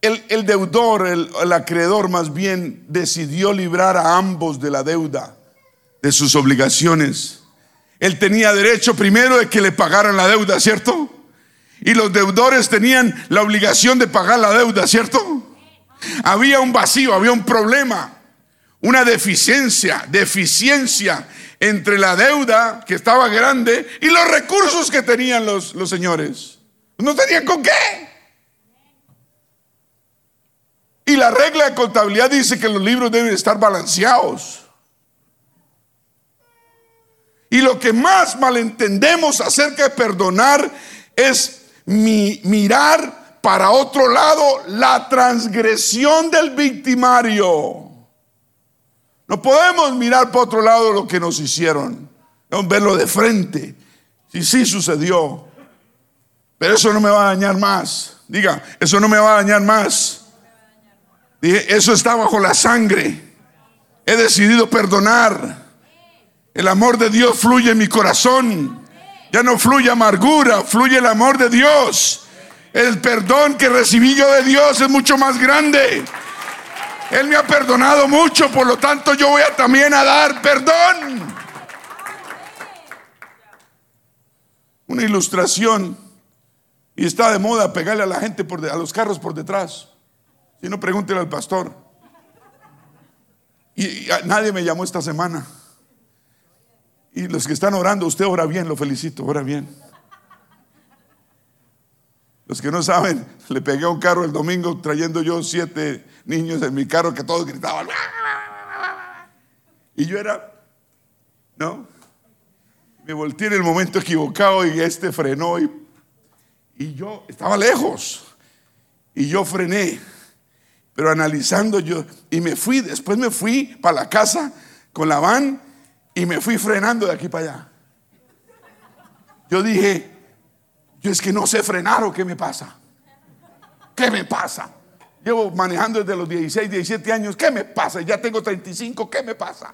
Speaker 1: El, deudor, el, el acreedor más bien, decidió librar a ambos de la deuda, de sus obligaciones. Él tenía derecho primero de que le pagaran la deuda, ¿cierto? Y los deudores tenían la obligación de pagar la deuda, ¿cierto? Había un vacío, había un problema una deficiencia, deficiencia entre la deuda que estaba grande y los recursos que tenían los, los señores. No tenían con qué. Y la regla de contabilidad dice que los libros deben estar balanceados. Y lo que más malentendemos acerca de perdonar es mi, mirar para otro lado la transgresión del victimario. No podemos mirar por otro lado lo que nos hicieron. Debemos verlo de frente. Si sí sucedió. Pero eso no me va a dañar más. Diga, eso no me va a dañar más. Dije, eso está bajo la sangre. He decidido perdonar. El amor de Dios fluye en mi corazón. Ya no fluye amargura, fluye el amor de Dios. El perdón que recibí yo de Dios es mucho más grande. Él me ha perdonado mucho, por lo tanto yo voy también a dar perdón. Una ilustración y está de moda pegarle a la gente por a los carros por detrás. Si no, pregúntele al pastor. Y, nadie me llamó esta semana. Y los que están orando, usted ora bien, lo felicito, ora bien. Los que no saben, le pegué un carro el domingo trayendo yo siete niños en mi carro que todos gritaban. Y yo era, ¿no? Me volteé en el momento equivocado y este frenó y y yo estaba lejos. Y yo frené. Pero analizando yo, y me fui, después me fui para la casa con la van y me fui frenando de aquí para allá. Yo dije, yo es que no sé frenar o qué me pasa. ¿Qué me pasa? Llevo manejando desde los 16, 17 años. ¿Qué me pasa? Ya tengo 35. ¿Qué me pasa?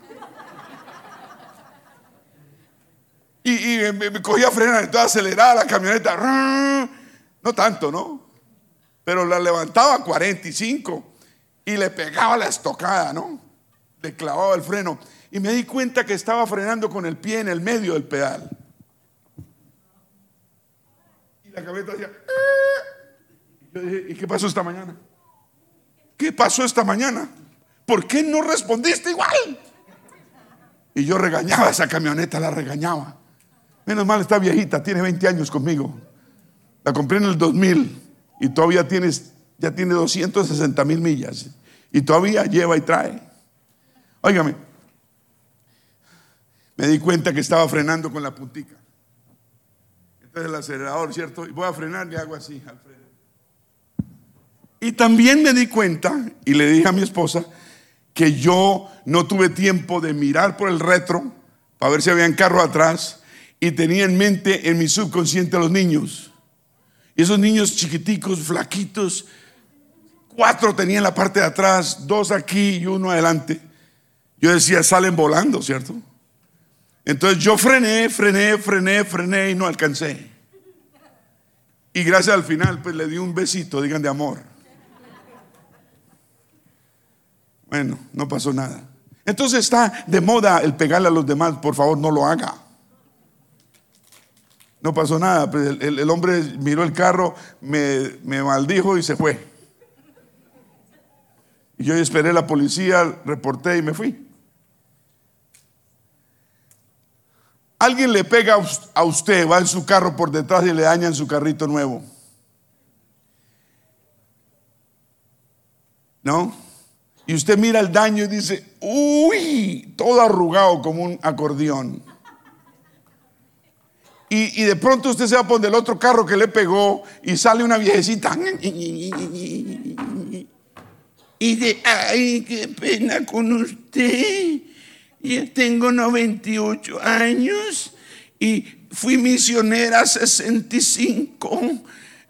Speaker 1: Y, me, me, cogía a frenar, entonces aceleraba la camioneta. No tanto, ¿no? Pero la levantaba a 45 y le pegaba la estocada, ¿no? Le clavaba el freno. Y me di cuenta que estaba frenando con el pie en el medio del pedal. Y la camioneta hacía. Y yo dije, ¿y qué pasó esta mañana? ¿Qué pasó esta mañana? ¿Por qué no respondiste igual? Y yo regañaba esa camioneta, la regañaba. Menos mal está viejita, tiene 20 años conmigo. La compré en el 2000 y todavía tienes, ya tiene 260 mil millas. Y todavía lleva y trae. Óigame, me di cuenta que estaba frenando con la puntica. Entonces el acelerador, ¿cierto? Y voy a frenar y hago así al Y también me di cuenta, y le dije a mi esposa, que yo no tuve tiempo de mirar por el retro para ver si había un carro atrás y tenía en mente en mi subconsciente a los niños. Y esos niños chiquiticos, flaquitos, cuatro tenían la parte de atrás, dos aquí y uno adelante. Yo decía, salen volando, ¿cierto? Entonces yo frené, frené, frené, frené y no alcancé. Y gracias al final, pues le di un besito, digan de amor. Bueno, no pasó nada. Entonces está de moda el pegarle a los demás, por favor no lo haga. No pasó nada. Pues, el, hombre miró el carro, me, maldijo y se fue. Y yo esperé a la policía, reporté y me fui. Alguien le pega a usted, va en su carro por detrás y le dañan su carrito nuevo. ¿No? Y usted mira el daño y dice, uy, todo arrugado como un acordeón. Y, de pronto usted se va a poner el otro carro que le pegó y sale una viejecita. Y de, ay, qué pena con usted. Ya tengo 98 años y fui misionera 65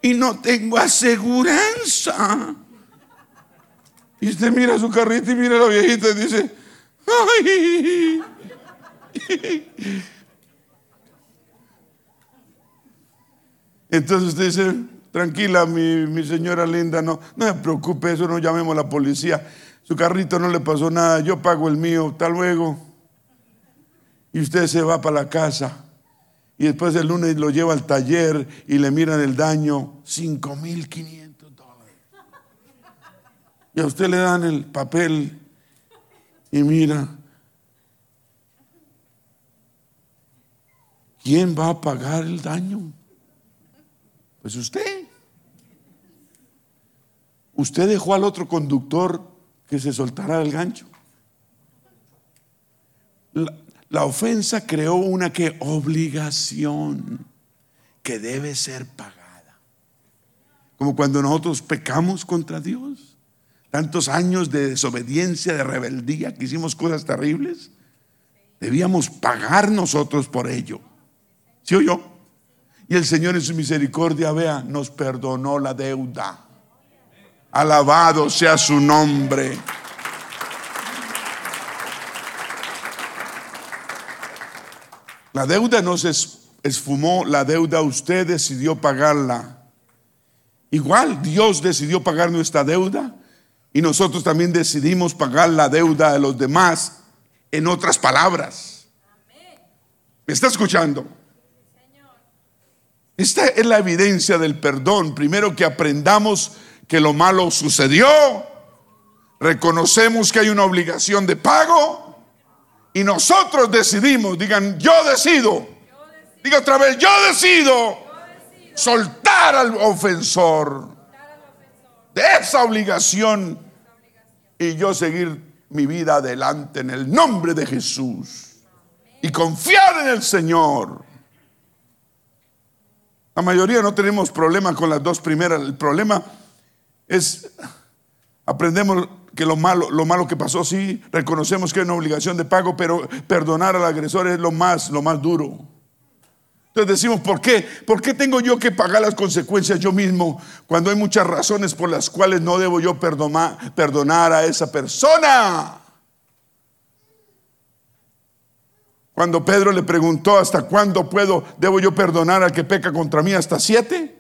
Speaker 1: y no tengo aseguranza. Y usted mira su carrito y mira a la viejita y dice, ay. Entonces usted dice, tranquila, mi, señora linda, no, no se preocupe, eso no llamemos a la policía. Su carrito no le pasó nada, yo pago el mío, hasta luego. Y usted se va para la casa. Y después el lunes lo lleva al taller y le miran el daño, 5.500 dólares. Y a usted le dan el papel y mira, ¿quién va a pagar el daño? Pues usted. Usted dejó al otro conductor que se soltara del gancho. La, ofensa creó una que obligación que debe ser pagada. Como cuando nosotros pecamos contra Dios. Tantos años de desobediencia, de rebeldía, que hicimos cosas terribles. Debíamos pagar nosotros por ello. ¿Sí o yo? Y el Señor en su misericordia, vea, nos perdonó la deuda. Alabado sea su nombre. La deuda no se esfumó, la deuda usted decidió pagarla. Igual Dios decidió pagar nuestra deuda y nosotros también decidimos pagar la deuda de los demás. En otras palabras, ¿me está escuchando? Esta es la evidencia del perdón. Primero que aprendamos que lo malo sucedió, reconocemos que hay una obligación de pago y nosotros decidimos, digan, yo decido, diga otra vez, yo decido soltar al ofensor de esa obligación y yo seguir mi vida adelante en el nombre de Jesús y confiar en el Señor. La mayoría no tenemos problemas con las dos primeras. El problema es, aprendemos que lo malo, lo malo que pasó, sí, reconocemos que es una obligación de pago, pero perdonar al agresor es lo más, lo más duro. Entonces decimos, ¿por qué? ¿Por qué tengo yo que pagar las consecuencias yo mismo cuando hay muchas razones por las cuales no debo yo perdonar, perdonar a esa persona? Cuando Pedro le preguntó, ¿hasta cuándo puedo, debo yo perdonar al que peca contra mí? ¿Hasta siete?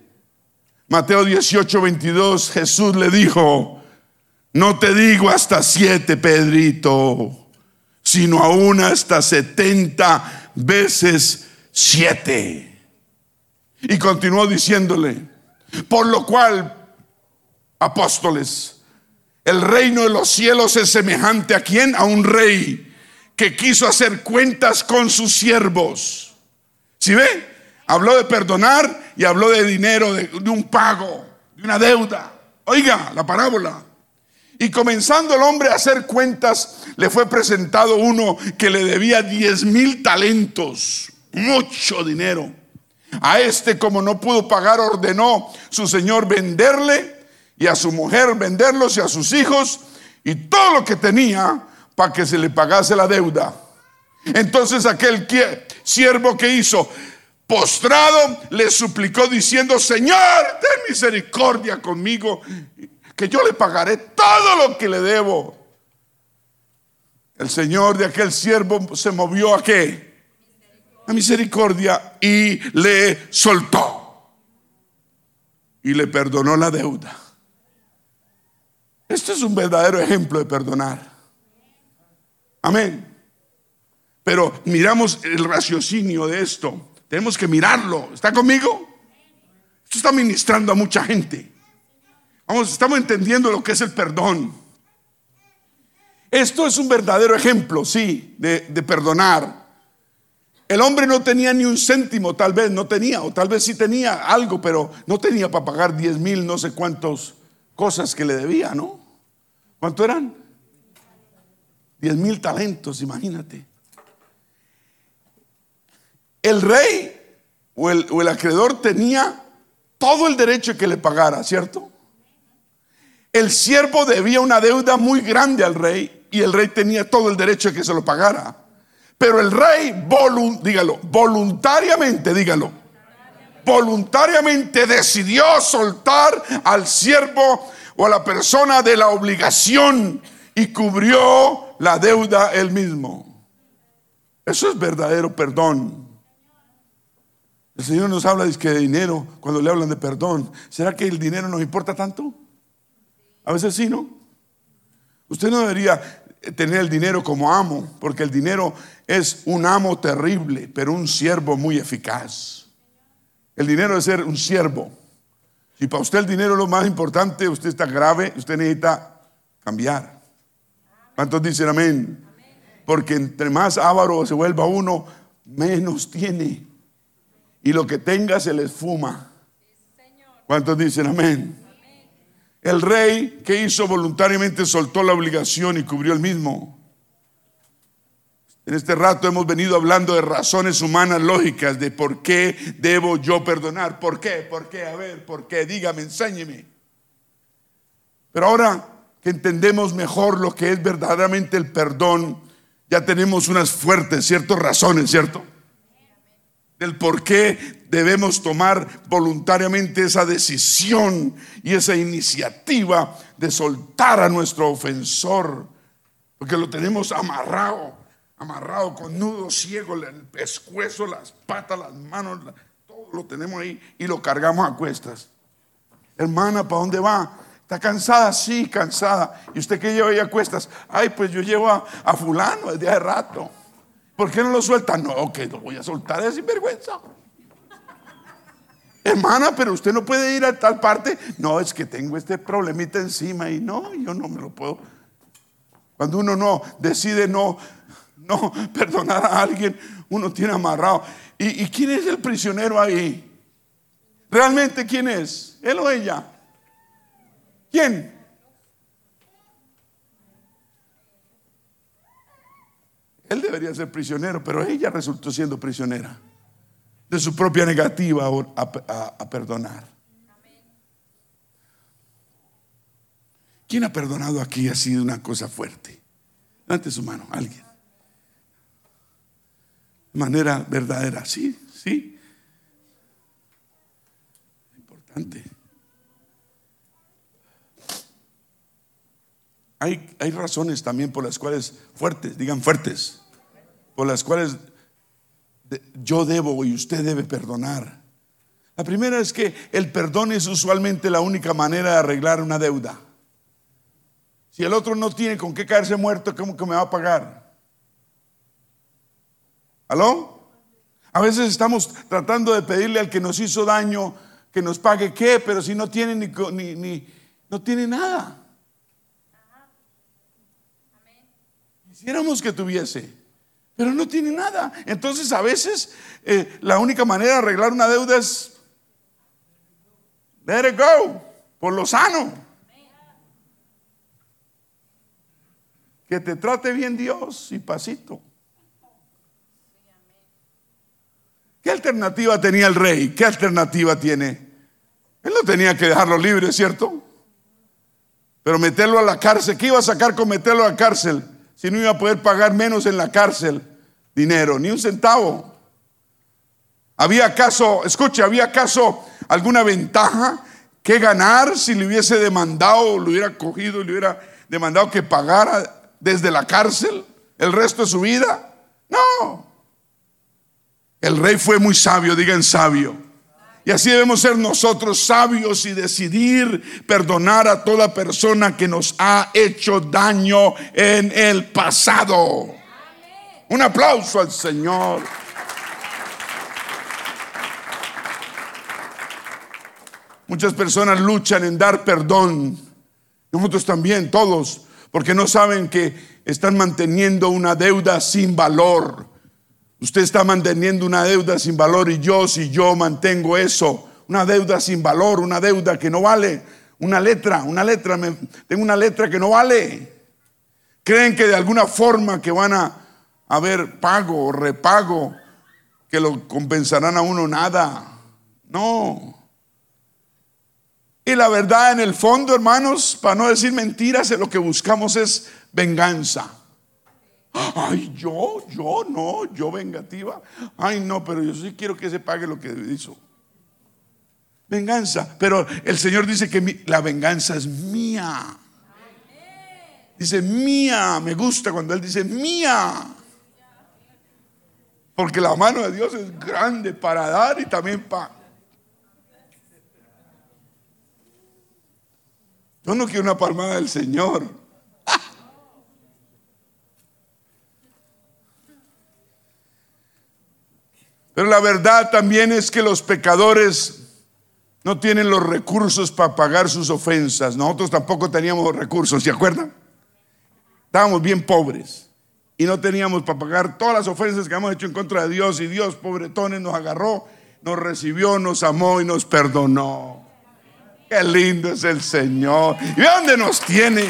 Speaker 1: Mateo 18, 22, Jesús le dijo, no te digo hasta siete, Pedrito, sino aún hasta setenta veces siete. Y continuó diciéndole, por lo cual, apóstoles, el reino de los cielos es semejante a quién? A un rey que quiso hacer cuentas con sus siervos. ¿Sí ve? Habló de perdonar y habló de dinero, de, un pago, de una deuda. Oiga la parábola. Y comenzando el hombre a hacer cuentas, le fue presentado uno que le debía diez mil talentos, mucho dinero. A este, como no pudo pagar, ordenó su señor venderle y a su mujer venderlos y a sus hijos y todo lo que tenía para que se le pagase la deuda. Entonces aquel siervo que hizo, postrado, le suplicó diciendo, Señor, ten misericordia conmigo que yo le pagaré todo lo que le debo. El Señor de aquel siervo se movió a qué? A misericordia y le soltó. Y le perdonó la deuda. Esto es un verdadero ejemplo de perdonar. Amén. Pero miramos el raciocinio de esto. Tenemos que mirarlo. ¿Está conmigo? Esto está ministrando a mucha gente. Vamos, estamos entendiendo lo que es el perdón. Esto es un verdadero ejemplo, sí, de, perdonar. El hombre no tenía ni un céntimo, tal vez no tenía, o tal vez sí tenía algo, pero no tenía para pagar diez mil, no sé cuántas cosas que le debía, ¿no? ¿Cuánto eran? Diez mil talentos, imagínate. El rey o el, acreedor tenía todo el derecho que le pagara, ¿cierto? El siervo debía una deuda muy grande al rey y el rey tenía todo el derecho que se lo pagara. Pero el rey, dígalo, voluntariamente, dígalo, voluntariamente decidió soltar al siervo o a la persona de la obligación y cubrió la deuda él mismo. Eso es verdadero perdón. Señor nos habla de dinero cuando le hablan de perdón. ¿Será que el dinero nos importa tanto? A veces sí, ¿no? Usted no debería tener el dinero como amo, porque el dinero es un amo terrible, pero un siervo muy eficaz. El dinero es ser un siervo. Si para usted el dinero es lo más importante, usted está grave, usted necesita cambiar. ¿Cuántos dicen amén? Porque entre más avaro se vuelva uno, menos tiene. Y lo que tenga se le esfuma. ¿Cuántos dicen amén? El rey que hizo voluntariamente soltó la obligación y cubrió el mismo. En este rato hemos venido hablando de razones humanas lógicas, de por qué debo yo perdonar. ¿Por qué? ¿Por qué? A ver, ¿por qué? Dígame, enséñeme. Pero ahora que entendemos mejor lo que es verdaderamente el perdón, ya tenemos unas fuertes, ciertas razones, ¿cierto? Del por qué debemos tomar voluntariamente esa decisión y esa iniciativa de soltar a nuestro ofensor, porque lo tenemos amarrado, amarrado con nudo ciego, el pescuezo, las patas, las manos, todo lo tenemos ahí y lo cargamos a cuestas. Hermana, ¿para dónde va? ¿Está cansada? Sí, cansada. ¿Y usted qué lleva ahí a cuestas? Ay, pues yo llevo a, fulano desde hace rato. ¿Por qué no lo suelta? No, que lo voy a soltar, es sinvergüenza. Hermana, pero usted no puede ir a tal parte. No, es que tengo este problemita encima y no, yo no me lo puedo. Cuando uno no decide no, no perdonar a alguien, uno tiene amarrado. ¿Y, ¿Y quién es el prisionero ahí? ¿Realmente quién es? ¿Él o ella? ¿Quién? Él debería ser prisionero, pero ella resultó siendo prisionera de su propia negativa a, perdonar. ¿Quién ha perdonado aquí ha sido una cosa fuerte? Levante su mano, alguien. De manera verdadera, sí, sí. Importante. Hay, hay razones también por las cuales, fuertes, digan fuertes, por las cuales yo debo y usted debe perdonar. La primera es que el perdón es usualmente la única manera de arreglar una deuda. Si el otro no tiene con qué caerse muerto, ¿cómo que me va a pagar? ¿Aló? A veces estamos tratando de pedirle al que nos hizo daño que nos pague qué, pero si no tiene ni, ni no tiene nada. Quisiéramos que tuviese pero no tiene nada. Entonces a veces eh, la única manera de arreglar una deuda es let it go, por lo sano. Que te trate bien Dios y pasito. ¿Qué alternativa tenía el rey? ¿Qué alternativa tiene? Él no tenía que dejarlo libre, ¿cierto? Pero meterlo a la cárcel, ¿qué iba a sacar con meterlo a la cárcel? Si no iba a poder pagar menos en la cárcel dinero, ni un centavo? ¿Había acaso, escuche, había acaso alguna ventaja que ganar si le hubiese demandado, lo hubiera cogido y le hubiera demandado que pagara desde la cárcel el resto de su vida? No. El rey fue muy sabio, digan sabio. Y así debemos ser nosotros sabios y decidir perdonar a toda persona que nos ha hecho daño en el pasado. Un aplauso al Señor. Muchas personas luchan en dar perdón. Nosotros también, todos, porque no saben que están manteniendo una deuda sin valor. Usted está manteniendo una deuda sin valor y yo, si yo mantengo eso, una deuda sin valor, una deuda que no vale, una letra, una letra, tengo una letra que no vale. Creen que de alguna forma que van a haber pago o repago, que lo compensarán a uno nada. No. Y la verdad en el fondo, hermanos, para no decir mentiras, lo que buscamos es venganza. Ay, yo, yo, no, yo vengativa. Ay, no, pero yo sí quiero que se pague lo que hizo. Venganza. Pero el Señor dice que la venganza es mía. Dice mía. Me gusta cuando Él dice mía. Porque la mano de Dios es grande para dar y también para... Yo no quiero una palmada del Señor. Pero la verdad también es que los pecadores no tienen los recursos para pagar sus ofensas. Nosotros tampoco teníamos recursos, ¿se acuerdan? Estábamos bien pobres y no teníamos para pagar todas las ofensas que hemos hecho en contra de Dios. Y Dios, pobretones, nos agarró, nos recibió, nos amó y nos perdonó. Qué lindo es el Señor. ¿Y dónde nos tiene?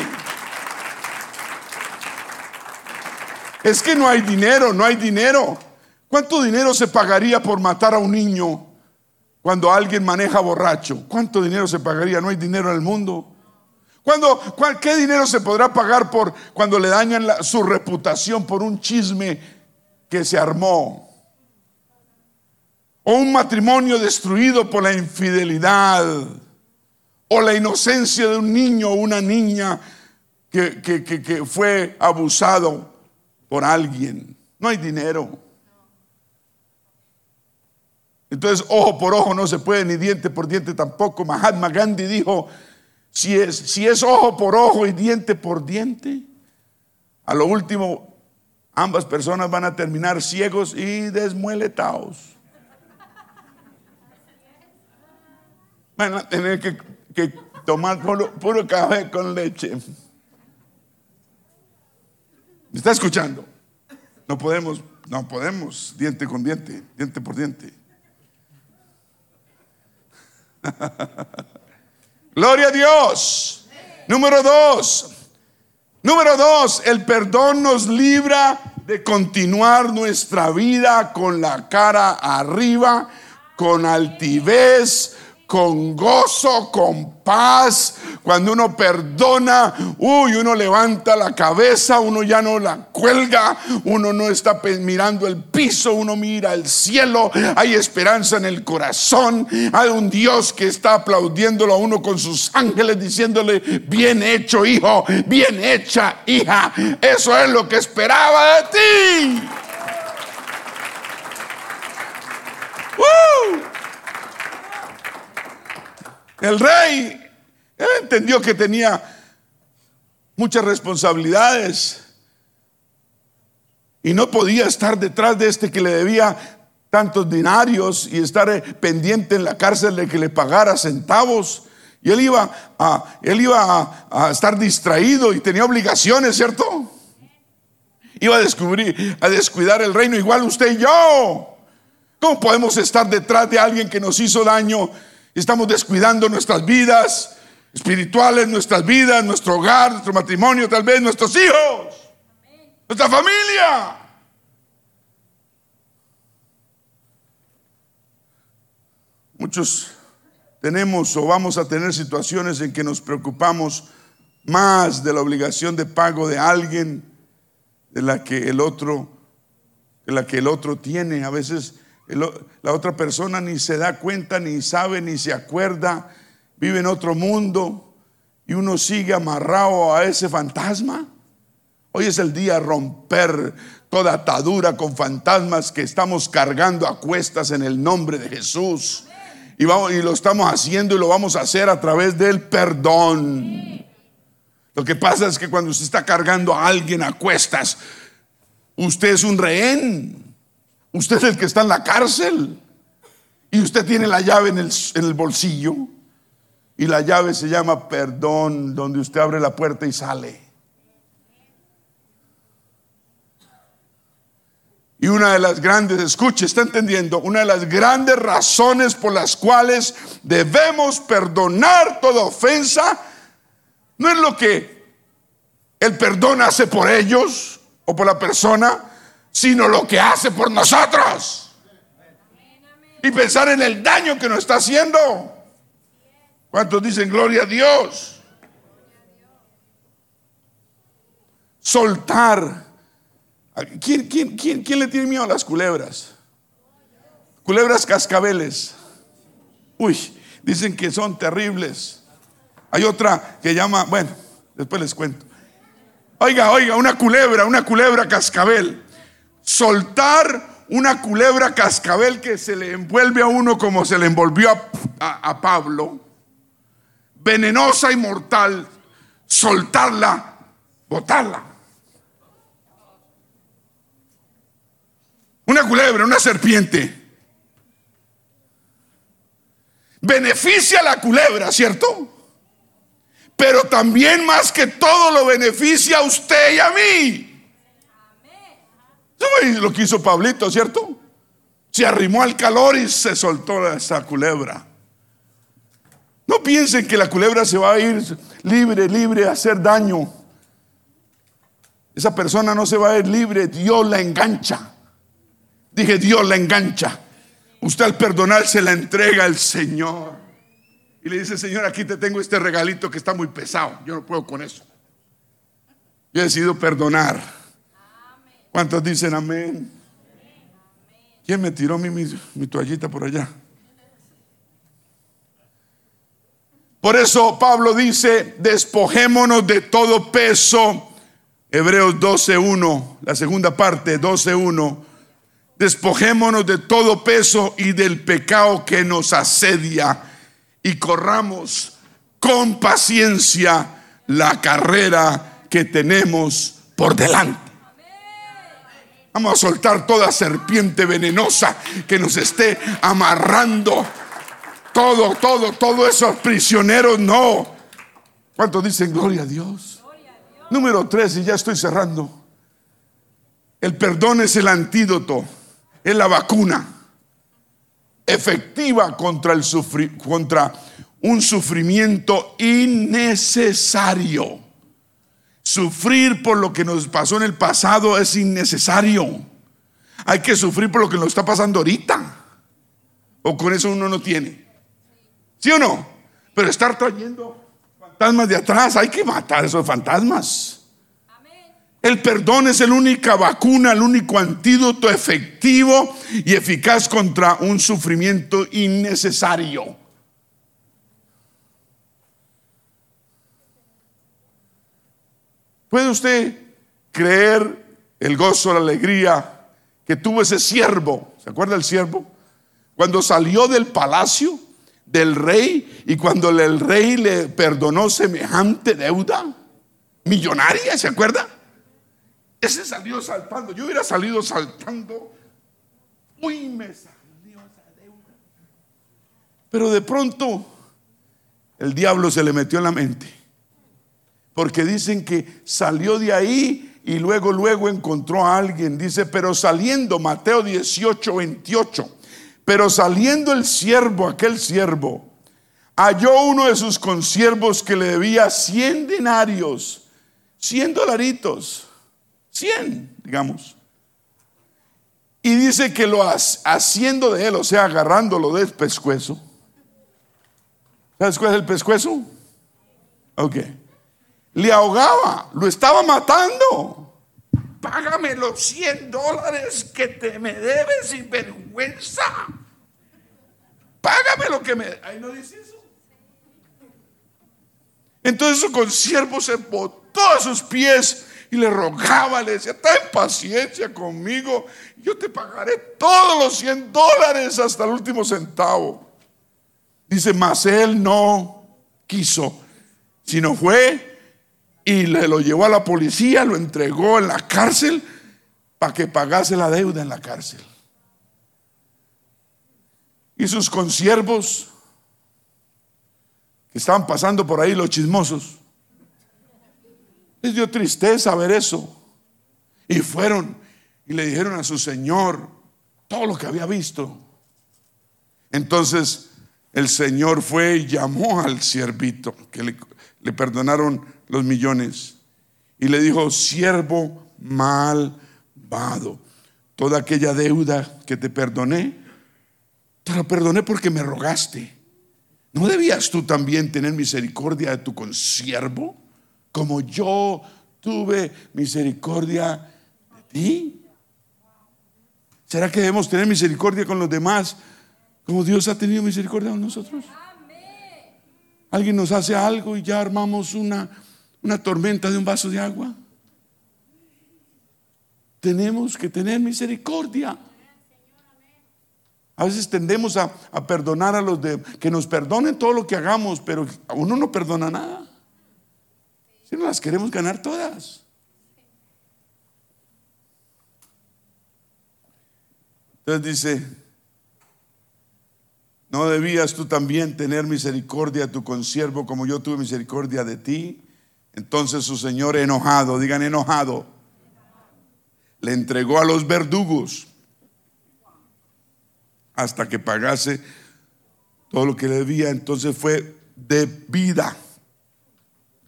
Speaker 1: Es que no hay dinero, no hay dinero. ¿Cuánto dinero se pagaría por matar a un niño cuando alguien maneja borracho? ¿Cuánto dinero se pagaría? No hay dinero en el mundo. ¿Cuándo, ¿Qué dinero se podrá pagar por cuando le dañan su reputación por un chisme que se armó? o un matrimonio destruido por la infidelidad, o la inocencia de un niño o una niña que fue abusado por alguien. No hay dinero. Entonces, ojo por ojo no se puede, ni diente por diente tampoco. Mahatma Gandhi dijo, si es, si es ojo por ojo y diente por diente, a lo último ambas personas van a terminar ciegos y desmueletados. Van a tener que, tomar puro, café con leche. ¿Me está escuchando? No podemos, no podemos, diente con diente, diente por diente. Gloria a Dios. Número dos. Número dos, el perdón nos libra de continuar nuestra vida con la cara arriba, con altivez, con gozo, con paz. Cuando uno perdona, uy, uno levanta la cabeza, uno ya no la cuelga, uno no está mirando el piso, uno mira el cielo, hay esperanza en el corazón, hay un Dios que está aplaudiéndolo a uno con sus ángeles diciéndole, bien hecho hijo, bien hecha hija, eso es lo que esperaba de ti. El rey, él entendió que tenía muchas responsabilidades y no podía estar detrás de este que le debía tantos dinarios y estar eh, pendiente en la cárcel de que le pagara centavos. Y él iba a, él iba a, estar distraído y tenía obligaciones, ¿cierto? Iba a descubrir, a descuidar el reino, igual usted y yo. ¿Cómo podemos estar detrás de alguien que nos hizo daño estamos descuidando nuestras vidas espirituales, nuestras vidas, nuestro hogar, nuestro matrimonio, tal vez nuestros hijos, nuestra familia. Muchos tenemos o vamos a tener situaciones en que nos preocupamos más de la obligación de pago de alguien de la que el otro de la que el otro tiene. A veces la otra persona ni se da cuenta, ni sabe, ni se acuerda, vive en otro mundo y uno sigue amarrado a ese fantasma. Hoy es el día de romper toda atadura con fantasmas que estamos cargando a cuestas en el nombre de Jesús. Y, y lo estamos haciendo y lo vamos a hacer a través del perdón. Lo que pasa es que cuando usted está cargando a alguien a cuestas, usted es un rehén. Usted es el que está en la cárcel y usted tiene la llave en el, bolsillo y la llave se llama perdón, donde usted abre la puerta y sale. Y una de las grandes, escuche, está entendiendo, una de las grandes razones por las cuales debemos perdonar toda ofensa, no es lo que el perdón hace por ellos o por la persona, sino lo que hace por nosotros. Y pensar en el daño que nos está haciendo. ¿Cuántos dicen gloria a Dios? Soltar. ¿Quién, quién, quién, quién le tiene miedo a las culebras? Culebras cascabeles. Uy, dicen que son terribles. Hay otra que llama, bueno, después les cuento. Oiga, oiga, una culebra, una culebra cascabel soltar una culebra cascabel que se le envuelve a uno como se le envolvió a, Pablo, venenosa y mortal, soltarla, botarla. Una culebra, una serpiente. Beneficia a la culebra, ¿cierto? Pero también más que todo lo beneficia a usted y a mí lo que hizo Pablito, ¿cierto? Se arrimó al calor y se soltó esa culebra. No piensen que la culebra se va a ir libre, libre a hacer daño. Esa persona no se va a ir libre, Dios la engancha. Dije, Dios la engancha. Usted al perdonar se la entrega al Señor. Y le dice, Señor, aquí te tengo este regalito que está muy pesado. Yo no puedo con eso. Yo he decidido perdonar. ¿Cuántos dicen amén? ¿Quién me tiró mi, mi toallita por allá? Por eso Pablo dice, despojémonos de todo peso. Hebreos 12.1, la segunda parte, 12.1. Despojémonos de todo peso y del pecado que nos asedia y corramos con paciencia la carrera que tenemos por delante. Vamos a soltar toda serpiente venenosa que nos esté amarrando. Todo, todo, todos esos prisioneros, no. ¿Cuántos dicen gloria a Dios? Número tres, y ya estoy cerrando. El perdón es el antídoto, es la vacuna efectiva contra, el contra un sufrimiento innecesario. Sufrir por lo que nos pasó en el pasado es innecesario. Hay que sufrir por lo que nos está pasando ahorita. O con eso uno no tiene. ¿Sí o no? Pero estar trayendo fantasmas de atrás, hay que matar esos fantasmas. El perdón es la única vacuna, el único antídoto efectivo y eficaz contra un sufrimiento innecesario. ¿Puede usted creer el gozo, la alegría que tuvo ese siervo? ¿Se acuerda el siervo? Cuando salió del palacio del rey y cuando el rey le perdonó semejante deuda millonaria, ¿se acuerda? Ese salió saltando. Yo hubiera salido saltando. Uy, me salió esa deuda. Pero de pronto el diablo se le metió en la mente porque dicen que salió de ahí y luego, luego encontró a alguien. Dice, pero saliendo, Mateo 18, 28, pero saliendo el siervo, aquel siervo, halló uno de sus consiervos que le debía 100 denarios, 100 dolaritos, 100, digamos. Y dice que lo haciendo de él, o sea, agarrándolo del pescuezo. ¿Sabes cuál es el pescuezo? Ok le ahogaba, lo estaba matando. Págame los 100 dólares que te me debes sin vergüenza. Págame lo que me... Ahí no dice eso. Entonces su consiervo se botó a sus pies y le rogaba, le decía, ten paciencia conmigo, yo te pagaré todos los 100 dólares hasta el último centavo. Dice, mas él no quiso, sino fue y le lo llevó a la policía, lo entregó en la cárcel para que pagase la deuda en la cárcel. Y sus consiervos que estaban pasando por ahí, los chismosos, les dio tristeza ver eso. Y fueron y le dijeron a su señor todo lo que había visto. Entonces el señor fue y llamó al siervito, que le, le perdonaron los millones. Y le dijo, siervo malvado, toda aquella deuda que te perdoné, te la perdoné porque me rogaste. ¿No debías tú también tener misericordia de tu consiervo? Como yo tuve misericordia de ti. ¿Será que debemos tener misericordia con los demás como Dios ha tenido misericordia con nosotros? Alguien nos hace algo y ya armamos una una tormenta de un vaso de agua. Tenemos que tener misericordia. A veces tendemos a, perdonar a los de que nos perdonen todo lo que hagamos, pero uno no perdona nada. Si no las queremos ganar todas. Entonces dice, ¿no debías tú también tener misericordia a tu consiervo como yo tuve misericordia de ti? Entonces su señor enojado, digan enojado, le entregó a los verdugos hasta que pagase todo lo que le debía. Entonces fue de vida,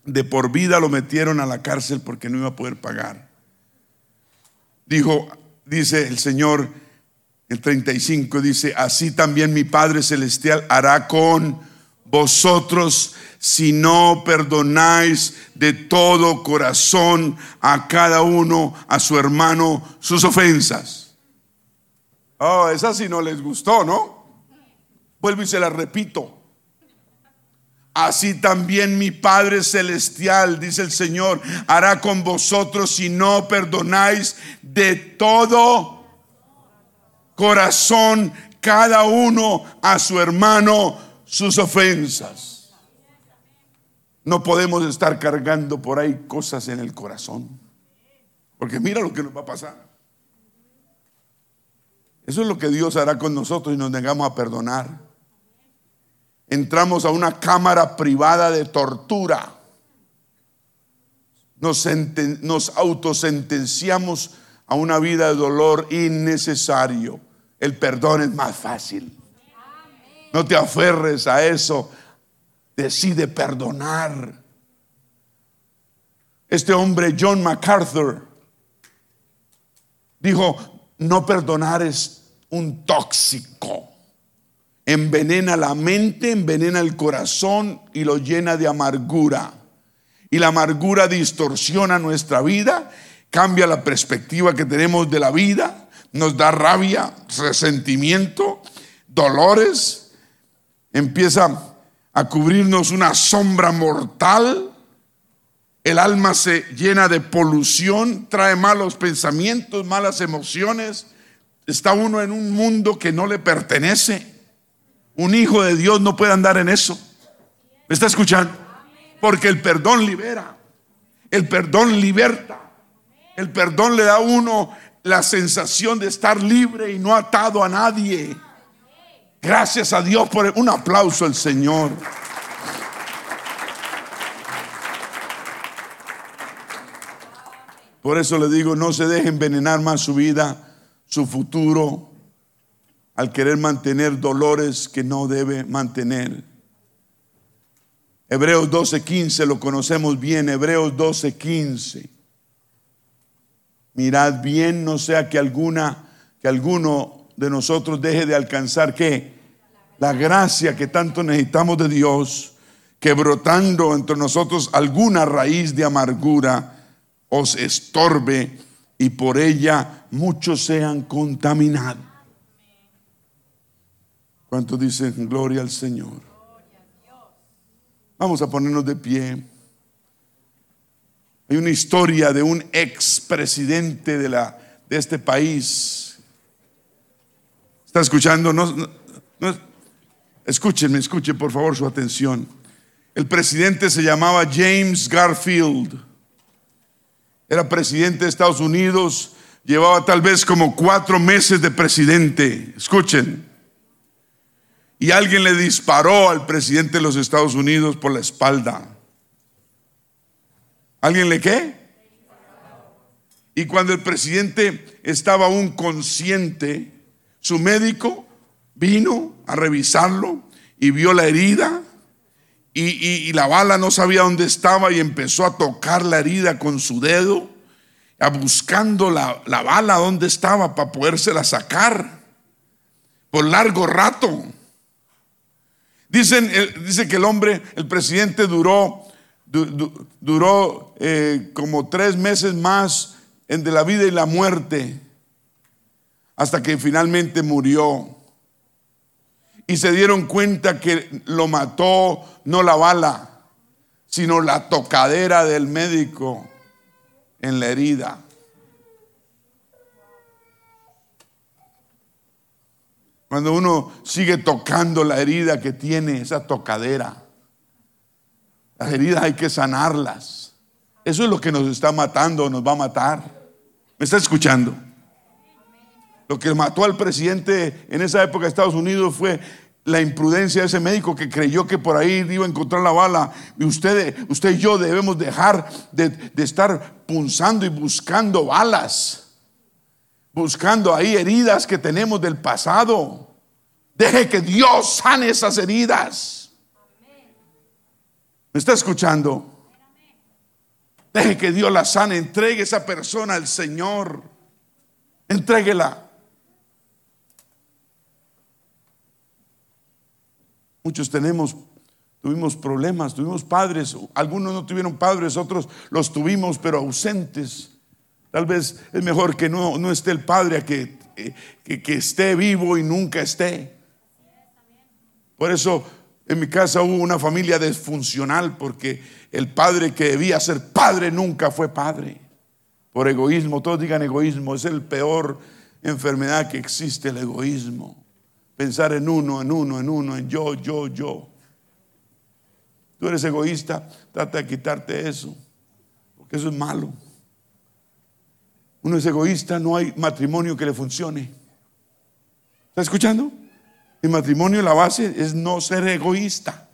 Speaker 1: de por vida lo metieron a la cárcel porque no iba a poder pagar. Dijo, dice el Señor, el 35 dice, así también mi Padre Celestial hará con vosotros si no perdonáis de todo corazón a cada uno, a su hermano, sus ofensas. Oh, esa sí no les gustó, ¿no? Vuelvo y se la repito. Así también mi Padre Celestial, dice el Señor, hará con vosotros si no perdonáis de todo corazón cada uno a su hermano sus ofensas. No podemos estar cargando por ahí cosas en el corazón. Porque mira lo que nos va a pasar. Eso es lo que Dios hará con nosotros y nos negamos a perdonar. Entramos a una cámara privada de tortura. Nos, nos autosentenciamos a una vida de dolor innecesario. El perdón es más fácil. No te aferres a eso. Decide perdonar. Este hombre, John MacArthur, dijo, no perdonar es un tóxico. Envenena la mente, envenena el corazón y lo llena de amargura. Y la amargura distorsiona nuestra vida, cambia la perspectiva que tenemos de la vida, nos da rabia, resentimiento, dolores, empieza a cubrirnos una sombra mortal, el alma se llena de polución, trae malos pensamientos, malas emociones, Está uno en un mundo que no le pertenece. Un hijo de Dios no puede andar en eso. ¿Me está escuchando? Porque el perdón libera. El perdón liberta. El perdón le da a uno la sensación de estar libre y no atado a nadie. Gracias a Dios por un aplauso al Señor. Por eso le digo, no se deje envenenar más su vida su futuro al querer mantener dolores que no debe mantener. Hebreos 12:15 lo conocemos bien, Hebreos 12:15. Mirad bien, no sea que alguna que alguno de nosotros deje de alcanzar qué? La gracia que tanto necesitamos de Dios, que brotando entre nosotros alguna raíz de amargura os estorbe y por ella muchos sean contaminados. ¿Cuántos dicen gloria al Señor? Vamos a ponernos de pie. Hay una historia de un expresidente de, de este país. ¿Está escuchando? No, no, escúchenme, escuchen por favor su atención. El presidente se llamaba James Garfield era presidente de Estados Unidos, llevaba tal vez como cuatro meses de presidente. Escuchen. Y alguien le disparó al presidente de los Estados Unidos por la espalda. ¿Alguien le qué? Y cuando el presidente estaba aún consciente, su médico vino a revisarlo y vio la herida y, la bala no sabía dónde estaba y empezó a tocar la herida con su dedo, a buscando la, la bala dónde estaba para podérsela sacar por largo rato. Dicen, dice que el hombre, el presidente duró, duró eh, como tres meses más entre la vida y la muerte, hasta que finalmente murió y se dieron cuenta que lo mató no la bala, sino la tocadera del médico en la herida. Cuando uno sigue tocando la herida que tiene, esa tocadera, las heridas hay que sanarlas. Eso es lo que nos está matando, nos va a matar. ¿Me está escuchando? Lo que mató al presidente en esa época de Estados Unidos fue la imprudencia de ese médico que creyó que por ahí iba a encontrar la bala. Y usted, usted y yo debemos dejar de, de estar punzando y buscando balas, buscando ahí heridas que tenemos del pasado. Deje que Dios sane esas heridas. ¿Me está escuchando? Deje que Dios la sane. Entregue esa persona al Señor. Entréguela. Muchos tenemos, tuvimos problemas, tuvimos padres, algunos no tuvieron padres, otros los tuvimos pero ausentes. Tal vez es mejor que no, no esté el padre a que que, esté vivo y nunca esté. Por eso en mi casa hubo una familia disfuncional porque el padre que debía ser padre nunca fue padre. Por egoísmo, todos digan egoísmo, es el peor enfermedad que existe, el egoísmo. Pensar en uno, en uno, en uno, en yo, yo, yo. Tú eres egoísta, trata de quitarte eso, porque eso es malo. Uno es egoísta, no hay matrimonio que le funcione. ¿Está escuchando? El matrimonio, la base es no ser egoísta.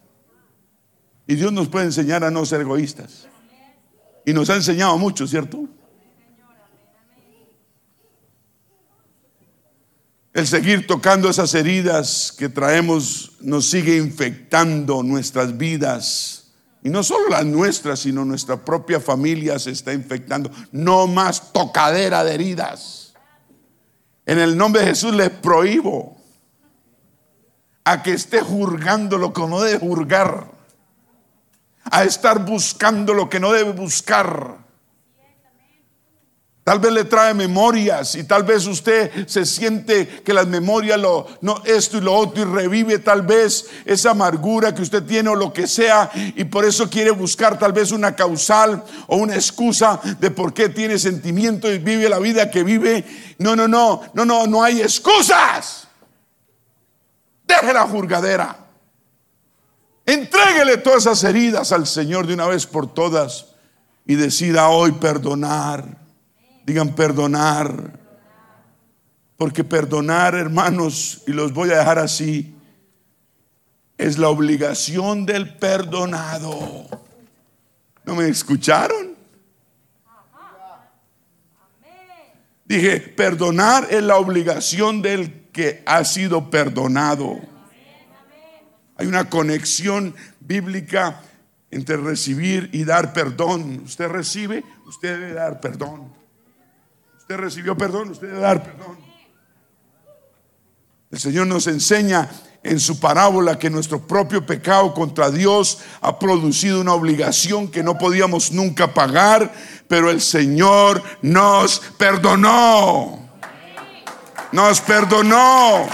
Speaker 1: Y Dios nos puede enseñar a no ser egoístas. Y nos ha enseñado mucho, ¿cierto? El seguir tocando esas heridas que traemos nos sigue infectando nuestras vidas. Y no solo las nuestras, sino nuestra propia familia se está infectando. No más tocadera de heridas. En el nombre de Jesús les prohíbo a que esté juzgando lo que no debe juzgar, a estar buscando lo que no debe buscar Tal vez le trae memorias y tal vez usted se siente que las memorias lo no esto y lo otro y revive tal vez esa amargura que usted tiene o lo que sea y por eso quiere buscar tal vez una causal o una excusa de por qué tiene sentimiento y vive la vida que vive. No, no, no, no, no, no hay excusas. Deje la jurgadera. Entréguele todas esas heridas al Señor de una vez por todas y decida hoy perdonar Digan perdonar. Porque perdonar, hermanos, y los voy a dejar así, es la obligación del perdonado. ¿No me escucharon? Dije, perdonar es la obligación del que ha sido perdonado. Hay una conexión bíblica entre recibir y dar perdón. Usted recibe, usted debe dar perdón. Usted recibió perdón, usted debe dar perdón. El Señor nos enseña en su parábola que nuestro propio pecado contra Dios ha producido una obligación que no podíamos nunca pagar, pero el Señor nos perdonó. Nos perdonó.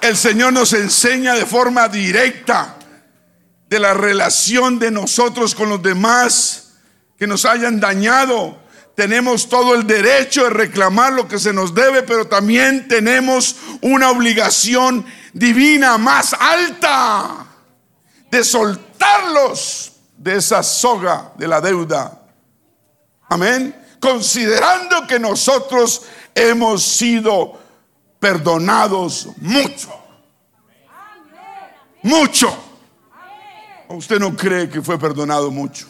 Speaker 1: El Señor nos enseña de forma directa de la relación de nosotros con los demás que nos hayan dañado. Tenemos todo el derecho de reclamar lo que se nos debe, pero también tenemos una obligación divina más alta de soltarlos de esa soga de la deuda. Amén. Considerando que nosotros hemos sido perdonados mucho. Mucho. ¿Usted no cree que fue perdonado mucho?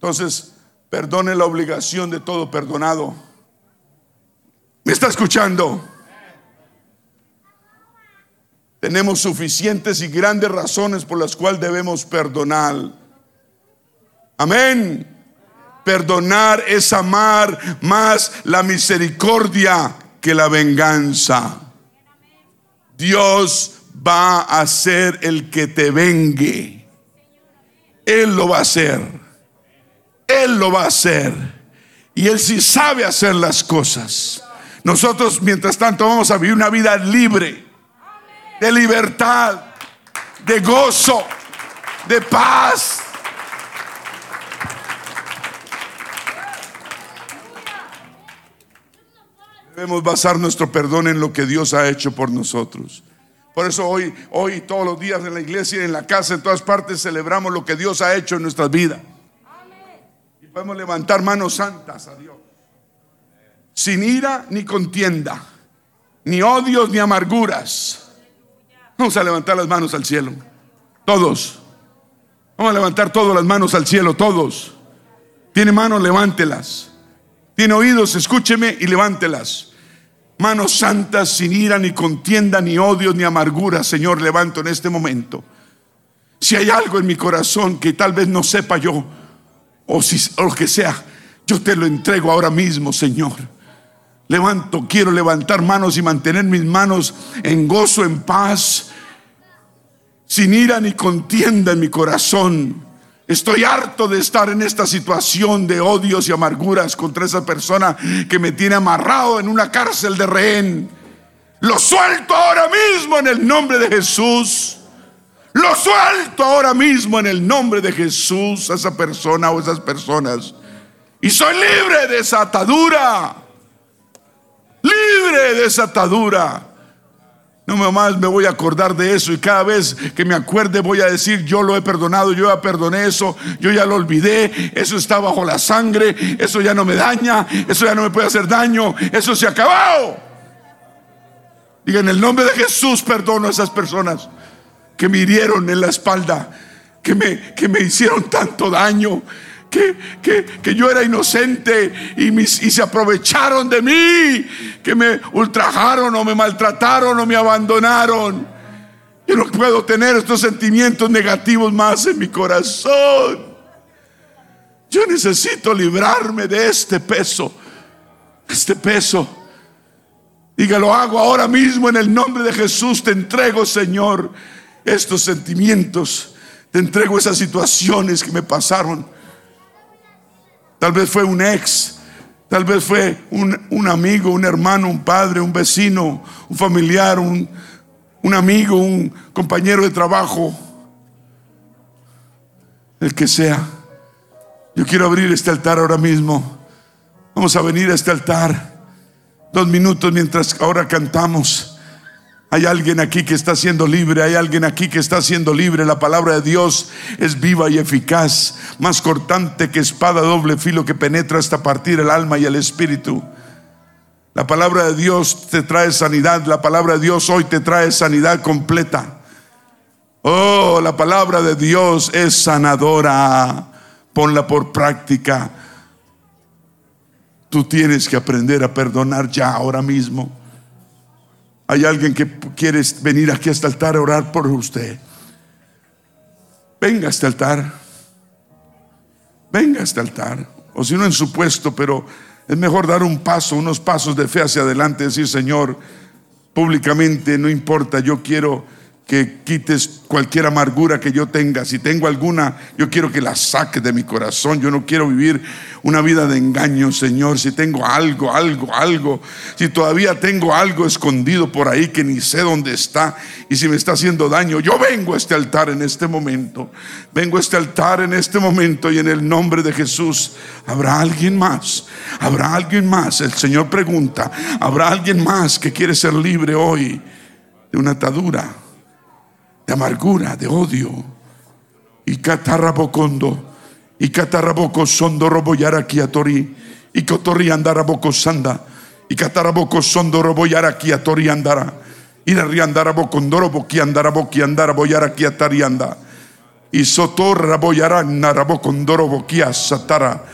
Speaker 1: Entonces, perdone la obligación de todo perdonado. ¿Me está escuchando? Tenemos suficientes y grandes razones por las cuales debemos perdonar. Amén. Perdonar es amar más la misericordia que la venganza. Dios va a ser el que te vengue. Él lo va a hacer. Él lo va a hacer. Y Él sí sabe hacer las cosas. Nosotros, mientras tanto, vamos a vivir una vida libre, de libertad, de gozo, de paz. Debemos basar nuestro perdón en lo que Dios ha hecho por nosotros. Por eso hoy, hoy, todos los días en la iglesia, en la casa, en todas partes, celebramos lo que Dios ha hecho en nuestras vidas. Podemos levantar manos santas a Dios. Sin ira ni contienda, ni odios ni amarguras. Vamos a levantar las manos al cielo. Todos. Vamos a levantar todas las manos al cielo, todos. Tiene manos, levántelas. Tiene oídos, escúcheme y levántelas. Manos santas, sin ira, ni contienda, ni odios, ni amargura, Señor, levanto en este momento. Si hay algo en mi corazón que tal vez no sepa yo, o, si, lo que sea, yo te lo entrego ahora mismo, Señor. Levanto, quiero levantar manos y mantener mis manos en gozo, en paz, sin ira ni contienda en mi corazón. Estoy harto de estar en esta situación de odios y amarguras contra esa persona que me tiene amarrado en una cárcel de rehén. Lo suelto ahora mismo en el nombre de Jesús. Lo suelto ahora mismo en el nombre de Jesús a esa persona o esas personas. Y soy libre de esa atadura. Libre de esa atadura. No más me voy a acordar de eso y cada vez que me acuerde voy a decir, yo lo he perdonado, yo ya perdoné eso, yo ya lo olvidé, eso está bajo la sangre, eso ya no me daña, eso ya no me puede hacer daño, eso se ha acabado. Diga, en el nombre de Jesús perdono a esas personas que me hirieron en la espalda, que me, que me hicieron tanto daño, que, que, yo era inocente y, y se aprovecharon de mí, que me ultrajaron o me maltrataron o me abandonaron. Yo no puedo tener estos sentimientos negativos más en mi corazón. Yo necesito librarme de este peso, este peso. Diga, lo hago ahora mismo en el nombre de Jesús. Te entrego, Señor estos sentimientos, te entrego esas situaciones que me pasaron. Tal vez fue un ex, tal vez fue un, amigo, un hermano, un padre, un vecino, un familiar, un, un amigo, un compañero de trabajo, el que sea. Yo quiero abrir este altar ahora mismo. Vamos a venir a este altar dos minutos mientras ahora cantamos. Hay alguien aquí que está siendo libre, hay alguien aquí que está siendo libre. La palabra de Dios es viva y eficaz, más cortante que espada doble filo que penetra hasta partir el alma y el espíritu. La palabra de Dios te trae sanidad, la palabra de Dios hoy te trae sanidad completa. Oh, la palabra de Dios es sanadora. Ponla por práctica. Tú tienes que aprender a perdonar ya ahora mismo. Hay alguien que quiere venir aquí a este altar a orar por usted. Venga a este altar. Venga a este altar. O si no en su puesto, pero es mejor dar un paso, unos pasos de fe hacia adelante, decir, Señor, públicamente, no importa, yo quiero que quites cualquier amargura que yo tenga. Si tengo alguna, yo quiero que la saques de mi corazón. Yo no quiero vivir una vida de engaño, Señor. Si tengo algo, algo, algo, si todavía tengo algo escondido por ahí que ni sé dónde está y si me está haciendo daño, yo vengo a este altar en este momento. Vengo a este altar en este momento y en el nombre de Jesús. ¿Habrá alguien más? ¿Habrá alguien más? El Señor pregunta, ¿habrá alguien más que quiere ser libre hoy de una atadura? De amargura, de odio. Y catarabocondo, y cataraboco sondo roboyara tori, y cotorri andara boco sanda, y cataraboco sondo roboyara tori andara, y la riandara bocondoro boqui andara boqui andara boyara anda, y sotorra boyara narabocondoro boquia satara,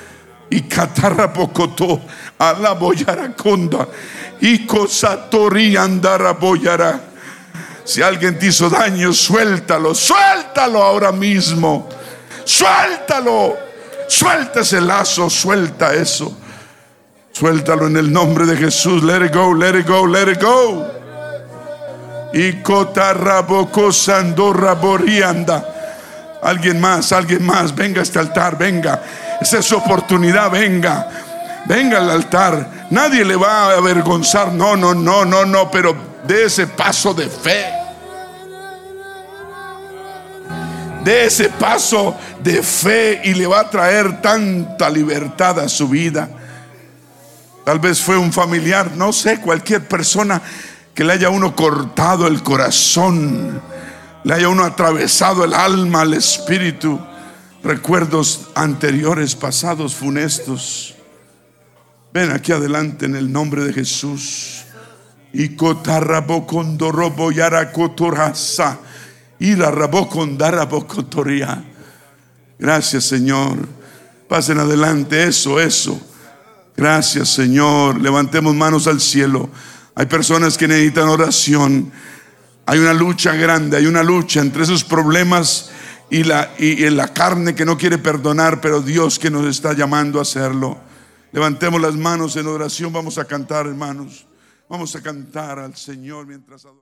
Speaker 1: y catarabocoto a la boyara conda, y cosatori andara boyara. Si alguien te hizo daño, suéltalo, suéltalo ahora mismo. Suéltalo. Suelta ese lazo, suelta eso. Suéltalo en el nombre de Jesús. Let it go, let it go, let it go. Y cotarraboco sandorra borianda. Alguien más, alguien más, venga a este altar, venga. Esa es su oportunidad, venga. Venga al altar. Nadie le va a avergonzar. No, no, no, no, no, pero de ese paso de fe. De ese paso de fe y le va a traer tanta libertad a su vida. Tal vez fue un familiar, no sé, cualquier persona que le haya uno cortado el corazón, le haya uno atravesado el alma, el espíritu, recuerdos anteriores, pasados, funestos. Ven aquí adelante en el nombre de Jesús. Y cotarrabocondorobo yaracotorasa. Y la rabocondarabocotoria. Gracias, Señor. Pasen adelante, eso, eso. Gracias, Señor. Levantemos manos al cielo. Hay personas que necesitan oración. Hay una lucha grande, hay una lucha entre esos problemas y la, y, y la carne que no quiere perdonar, pero Dios que nos está llamando a hacerlo. Levantemos las manos en oración, vamos a cantar, hermanos. Vamos a cantar al Señor mientras